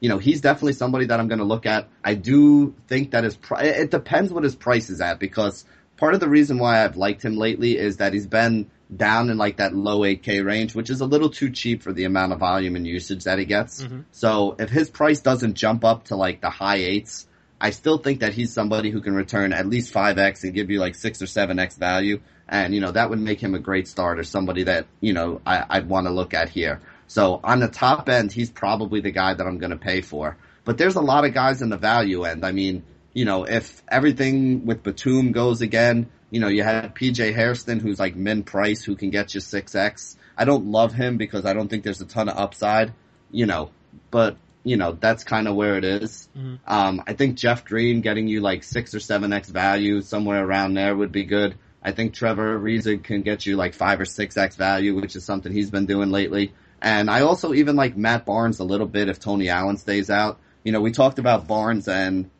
you know, he's definitely somebody that I'm going to look at. I do think that his pri- it depends what his price is at because part of the reason why I've liked him lately is that he's been down in like that low 8K range, which is a little too cheap for the amount of volume and usage that he gets. Mm-hmm. So if his price doesn't jump up to like the high eights, I still think that he's somebody who can return at least 5x and give you like 6 or 7x value. And, you know, that would make him a great starter, somebody that, you know, I, I'd want to look at here. So on the top end, he's probably the guy that I'm going to pay for. But there's a lot of guys in the value end. I mean, you know, if everything with Batum goes again, you know, you have PJ Hairston who's like min price who can get you 6x. I don't love him because I don't think there's a ton of upside, you know, but you know, that's kind of where it is. Mm-hmm. Um, I think Jeff Green getting you like six or seven X value somewhere around there would be good. I think Trevor Ariza can get you like five or six X value, which is something he's been doing lately. And I also even like Matt Barnes a little bit if Tony Allen stays out. You know, we talked about Barnes and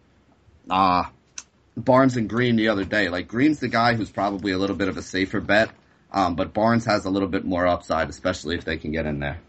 uh Barnes and Green the other day. Like Green's the guy who's probably a little bit of a safer bet, um, but Barnes has a little bit more upside, especially if they can get in there.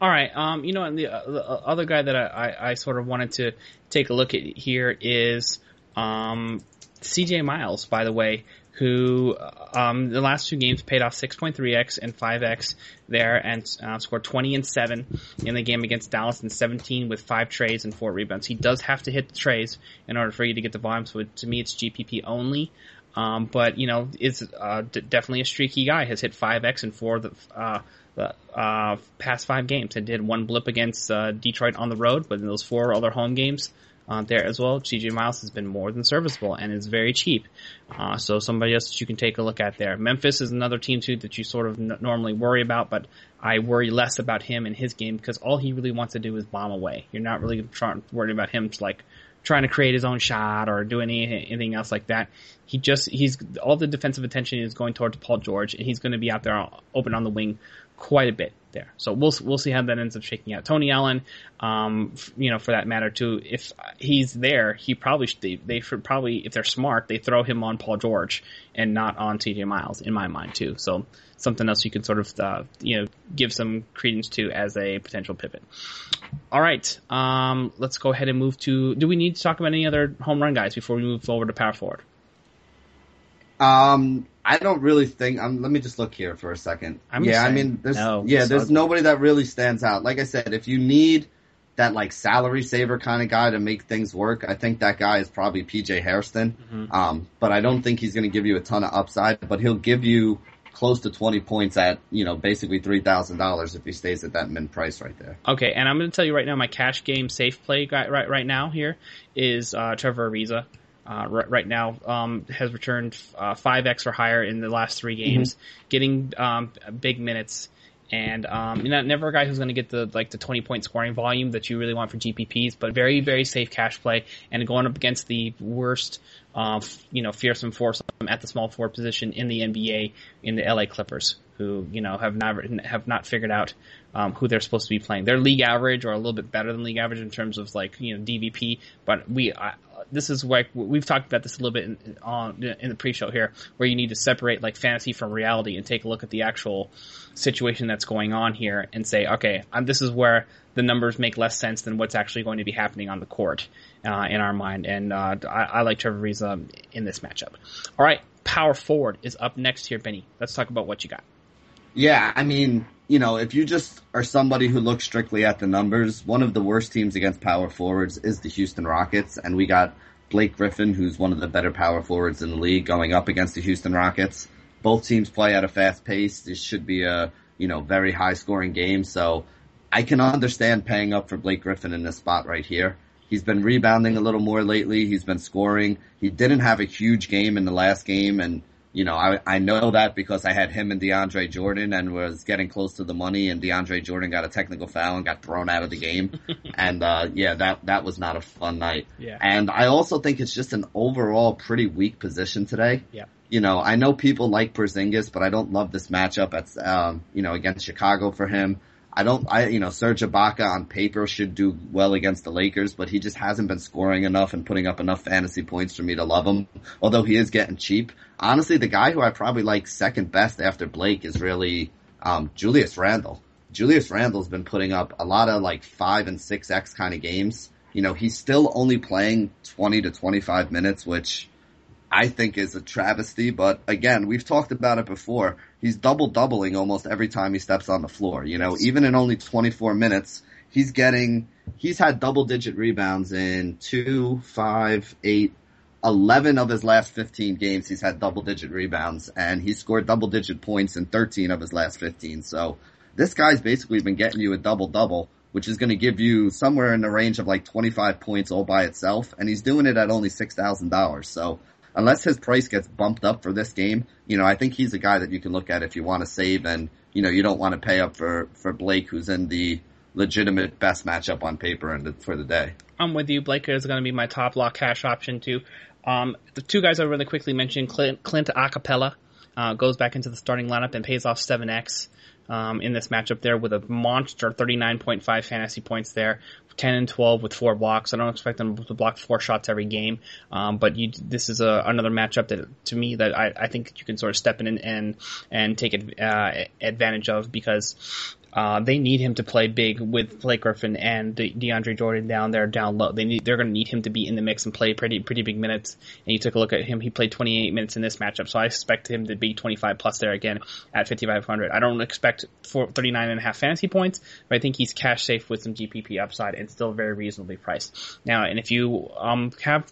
All right. Um, you know, and the, uh, the other guy that I, I, I, sort of wanted to take a look at here is um, CJ Miles. By the way, who um, the last two games paid off 6.3x and 5x there and uh, scored 20 and 7 in the game against Dallas and 17 with 5 trays and 4 rebounds. He does have to hit the trays in order for you to get the volume, so to me it's GPP only. Um, but, you know, it's uh, d- definitely a streaky guy. Has hit 5x in 4 of the, uh, the uh, past 5 games and did one blip against uh, Detroit on the road, but in those 4 other home games, uh, there as well. CJ Miles has been more than serviceable and is very cheap. Uh, so somebody else that you can take a look at there. Memphis is another team too that you sort of n- normally worry about, but I worry less about him in his game because all he really wants to do is bomb away. You're not really trying worried about him like trying to create his own shot or do any, anything else like that. He just he's all the defensive attention is going towards Paul George, and he's going to be out there open on the wing quite a bit there. So we'll we'll see how that ends up shaking out. Tony Allen, um, f- you know, for that matter too, if he's there, he probably should, they, they should probably if they're smart, they throw him on Paul George and not on T.J. Miles in my mind too. So something else you can sort of uh, you know give some credence to as a potential pivot. All right, um, let's go ahead and move to. Do we need to talk about any other home run guys before we move forward to power forward? Um, I don't really think. Um, let me just look here for a 2nd I'm yeah, I mean, there's no, yeah, there's ugly. nobody that really stands out. Like I said, if you need that like salary saver kind of guy to make things work, I think that guy is probably PJ Hairston. Mm-hmm. Um, but I don't think he's going to give you a ton of upside. But he'll give you close to 20 points at you know basically three thousand dollars if he stays at that min price right there. Okay, and I'm going to tell you right now, my cash game safe play guy right right now here is uh, Trevor Ariza. Uh, right, right now, um, has returned uh, five x or higher in the last three games, getting um, big minutes, and um, you're not never a guy who's going to get the like the 20 point scoring volume that you really want for GPPs, but very very safe cash play, and going up against the worst, uh, f- you know, fearsome foursome at the small forward position in the NBA in the LA Clippers, who you know have never have not figured out um, who they're supposed to be playing. They're league average or a little bit better than league average in terms of like you know DVP, but we I, this is like we've talked about this a little bit in, on in the pre-show here, where you need to separate like fantasy from reality and take a look at the actual situation that's going on here and say, okay, um, this is where the numbers make less sense than what's actually going to be happening on the court uh, in our mind. And uh, I, I like Trevor Ariza in this matchup. All right, power forward is up next here, Benny. Let's talk about what you got. Yeah, I mean, you know, if you just are somebody who looks strictly at the numbers, one of the worst teams against power forwards is the Houston Rockets, and we got Blake Griffin, who's one of the better power forwards in the league, going up against the Houston Rockets. Both teams play at a fast pace. This should be a, you know, very high scoring game, so I can understand paying up for Blake Griffin in this spot right here. He's been rebounding a little more lately. He's been scoring. He didn't have a huge game in the last game, and you know, I, I know that because I had him and DeAndre Jordan and was getting close to the money and DeAndre Jordan got a technical foul and got thrown out of the game. and, uh, yeah, that, that was not a fun night. Yeah. And I also think it's just an overall pretty weak position today. Yeah. You know, I know people like Porzingis, but I don't love this matchup at, um, you know, against Chicago for him. I don't, I, you know, Serge Ibaka on paper should do well against the Lakers, but he just hasn't been scoring enough and putting up enough fantasy points for me to love him. Although he is getting cheap. Honestly, the guy who I probably like second best after Blake is really, um, Julius Randle. Julius Randle's been putting up a lot of like five and six X kind of games. You know, he's still only playing 20 to 25 minutes, which I think is a travesty, but again, we've talked about it before. He's double doubling almost every time he steps on the floor. You know, even in only 24 minutes, he's getting, he's had double digit rebounds in two, five, eight, 11 of his last 15 games. He's had double digit rebounds and he's scored double digit points in 13 of his last 15. So this guy's basically been getting you a double double, which is going to give you somewhere in the range of like 25 points all by itself. And he's doing it at only $6,000. So unless his price gets bumped up for this game, you know, I think he's a guy that you can look at if you want to save and, you know, you don't want to pay up for, for Blake, who's in the legitimate best matchup on paper and for the day. I'm with you. Blake is going to be my top lock cash option too. Um, the two guys I really quickly mentioned, Clint, Clint Capela, uh, goes back into the starting lineup and pays off 7x. Um, in this matchup there with a monster 39.5 fantasy points there, 10 and 12 with four blocks. I don't expect them to block four shots every game. Um, but you, this is a, another matchup that to me that I, I think you can sort of step in and, and, take uh, advantage of because uh, they need him to play big with Blake Griffin and De- DeAndre Jordan down there, down low. They need, they're going to need him to be in the mix and play pretty, pretty big minutes. And you took a look at him; he played 28 minutes in this matchup, so I expect him to be 25 plus there again at 5500. I don't expect for 39 and a half fantasy points, but I think he's cash safe with some GPP upside and still very reasonably priced. Now, and if you um, have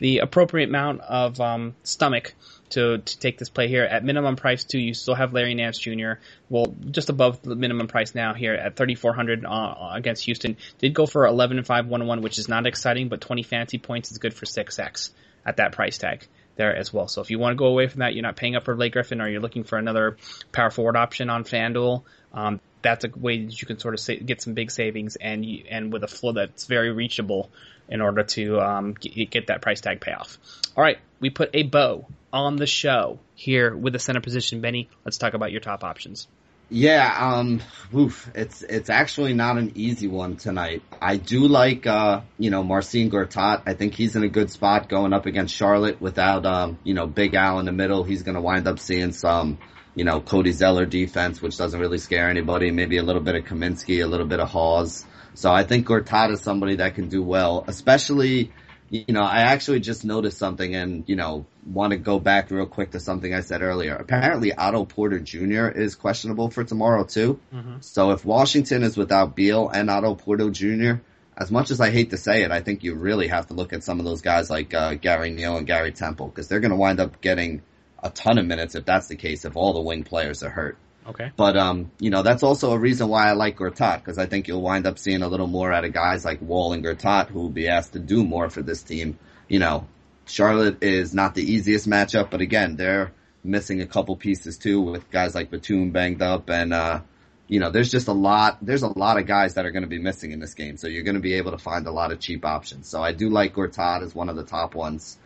the appropriate amount of um, stomach to, to take this play here at minimum price too. You still have Larry Nance Jr. Well, just above the minimum price now here at 3,400 uh, against Houston. Did go for 11 and 5 1 1, which is not exciting, but 20 fantasy points is good for 6x at that price tag there as well. So if you want to go away from that, you're not paying up for Blake Griffin, or you're looking for another power forward option on FanDuel. Um, that's a way that you can sort of sa- get some big savings and you, and with a flow that's very reachable in order to um, get that price tag payoff. All right, we put a bow on the show here with the center position. Benny, let's talk about your top options. Yeah, um, oof, it's it's actually not an easy one tonight. I do like, uh, you know, Marcin Gortat. I think he's in a good spot going up against Charlotte without, um, you know, Big Al in the middle. He's going to wind up seeing some, you know, Cody Zeller defense, which doesn't really scare anybody. Maybe a little bit of Kaminsky, a little bit of Hawes. So I think Gortat is somebody that can do well, especially you know, I actually just noticed something and, you know, want to go back real quick to something I said earlier. Apparently Otto Porter Jr. is questionable for tomorrow too. Mm-hmm. So if Washington is without Beal and Otto Porter Jr., as much as I hate to say it, I think you really have to look at some of those guys like uh, Gary Neal and Gary Temple because they're going to wind up getting a ton of minutes if that's the case, if all the wing players are hurt. Okay. But um, you know, that's also a reason why I like Gortat because I think you'll wind up seeing a little more out of guys like Wall and Gortat who will be asked to do more for this team. You know, Charlotte is not the easiest matchup, but again, they're missing a couple pieces too with guys like Batum banged up and uh, you know, there's just a lot, there's a lot of guys that are going to be missing in this game. So you're going to be able to find a lot of cheap options. So I do like Gortat as one of the top ones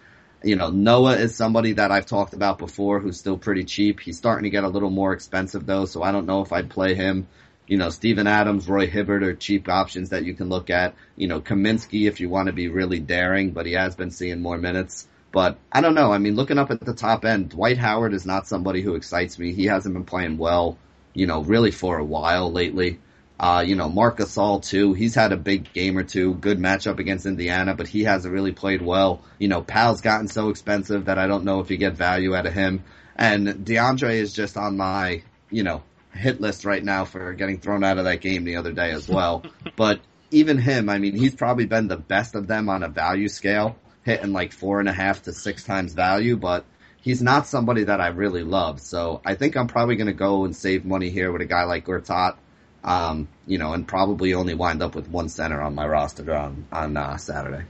you know, Noah is somebody that I've talked about before who's still pretty cheap. He's starting to get a little more expensive though, so I don't know if I'd play him. You know, Steven Adams, Roy Hibbert are cheap options that you can look at. You know, Kaminsky if you want to be really daring, but he has been seeing more minutes. But I don't know. I mean, looking up at the top end, Dwight Howard is not somebody who excites me. He hasn't been playing well, you know, really for a while lately. Uh, you know, Marc Gasol too. He's had a big game or two, good matchup against Indiana, but he hasn't really played well. You know, Pau's gotten so expensive that I don't know if you get value out of him. And DeAndre is just on my, you know, hit list right now for getting thrown out of that game the other day as well. but even him, I mean, he's probably been the best of them on a value scale, hitting like four and a half to six times value, but he's not somebody that I really love. So I think I'm probably going to go and save money here with a guy like Gortat um, you know, and probably only wind up with one center on my roster on on uh, Saturday.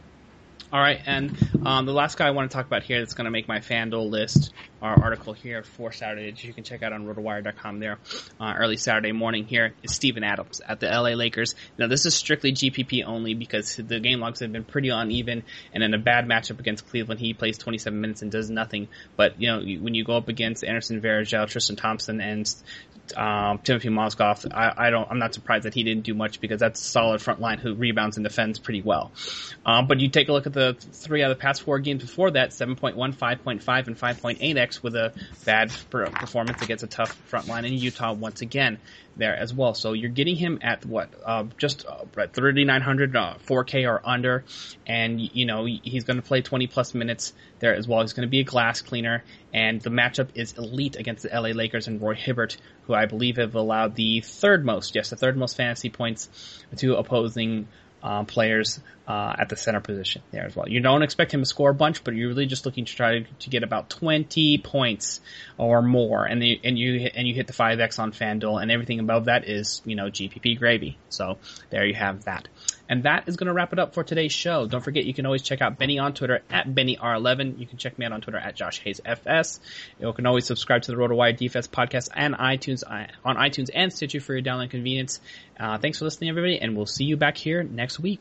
All right, and um, the last guy I want to talk about here that's going to make my FanDuel list, our article here for Saturday that you can check out on rotowire.com there uh, early Saturday morning here is Steven Adams at the LA Lakers. Now, this is strictly GPP only because the game logs have been pretty uneven, and in a bad matchup against Cleveland, he plays 27 minutes and does nothing. But, you know, when you go up against Anderson Varejao, Tristan Thompson, and um, Timothy Mozgov, I, I, don't, I'm not surprised that he didn't do much because that's a solid front line who rebounds and defends pretty well. Um, but you take a look at the three out of the past four games before that, 7.1, 5.5, and 5.8x with a bad performance against a tough front line in Utah once again there as well. So you're getting him at what, uh, just uh, at 3,900, uh, 4K or under, and you know he's going to play 20 plus minutes there as well. He's going to be a glass cleaner, and the matchup is elite against the LA Lakers and Roy Hibbert, who I believe have allowed the third most, yes, the third most fantasy points to opposing uh, players uh, at the center position there as well. You don't expect him to score a bunch, but you're really just looking to try to, get about 20 points or more, and the, and you and you hit the 5x on FanDuel, and everything above that is you know GPP gravy. So there you have that. And that is going to wrap it up for today's show. Don't forget, you can always check out Benny on Twitter at BennyR11. You can check me out on Twitter at Josh Hayes FS. You can always subscribe to the RotoWire Defense podcast and iTunes uh, on iTunes and Stitcher for your download convenience. Uh, thanks for listening, everybody, and we'll see you back here next week.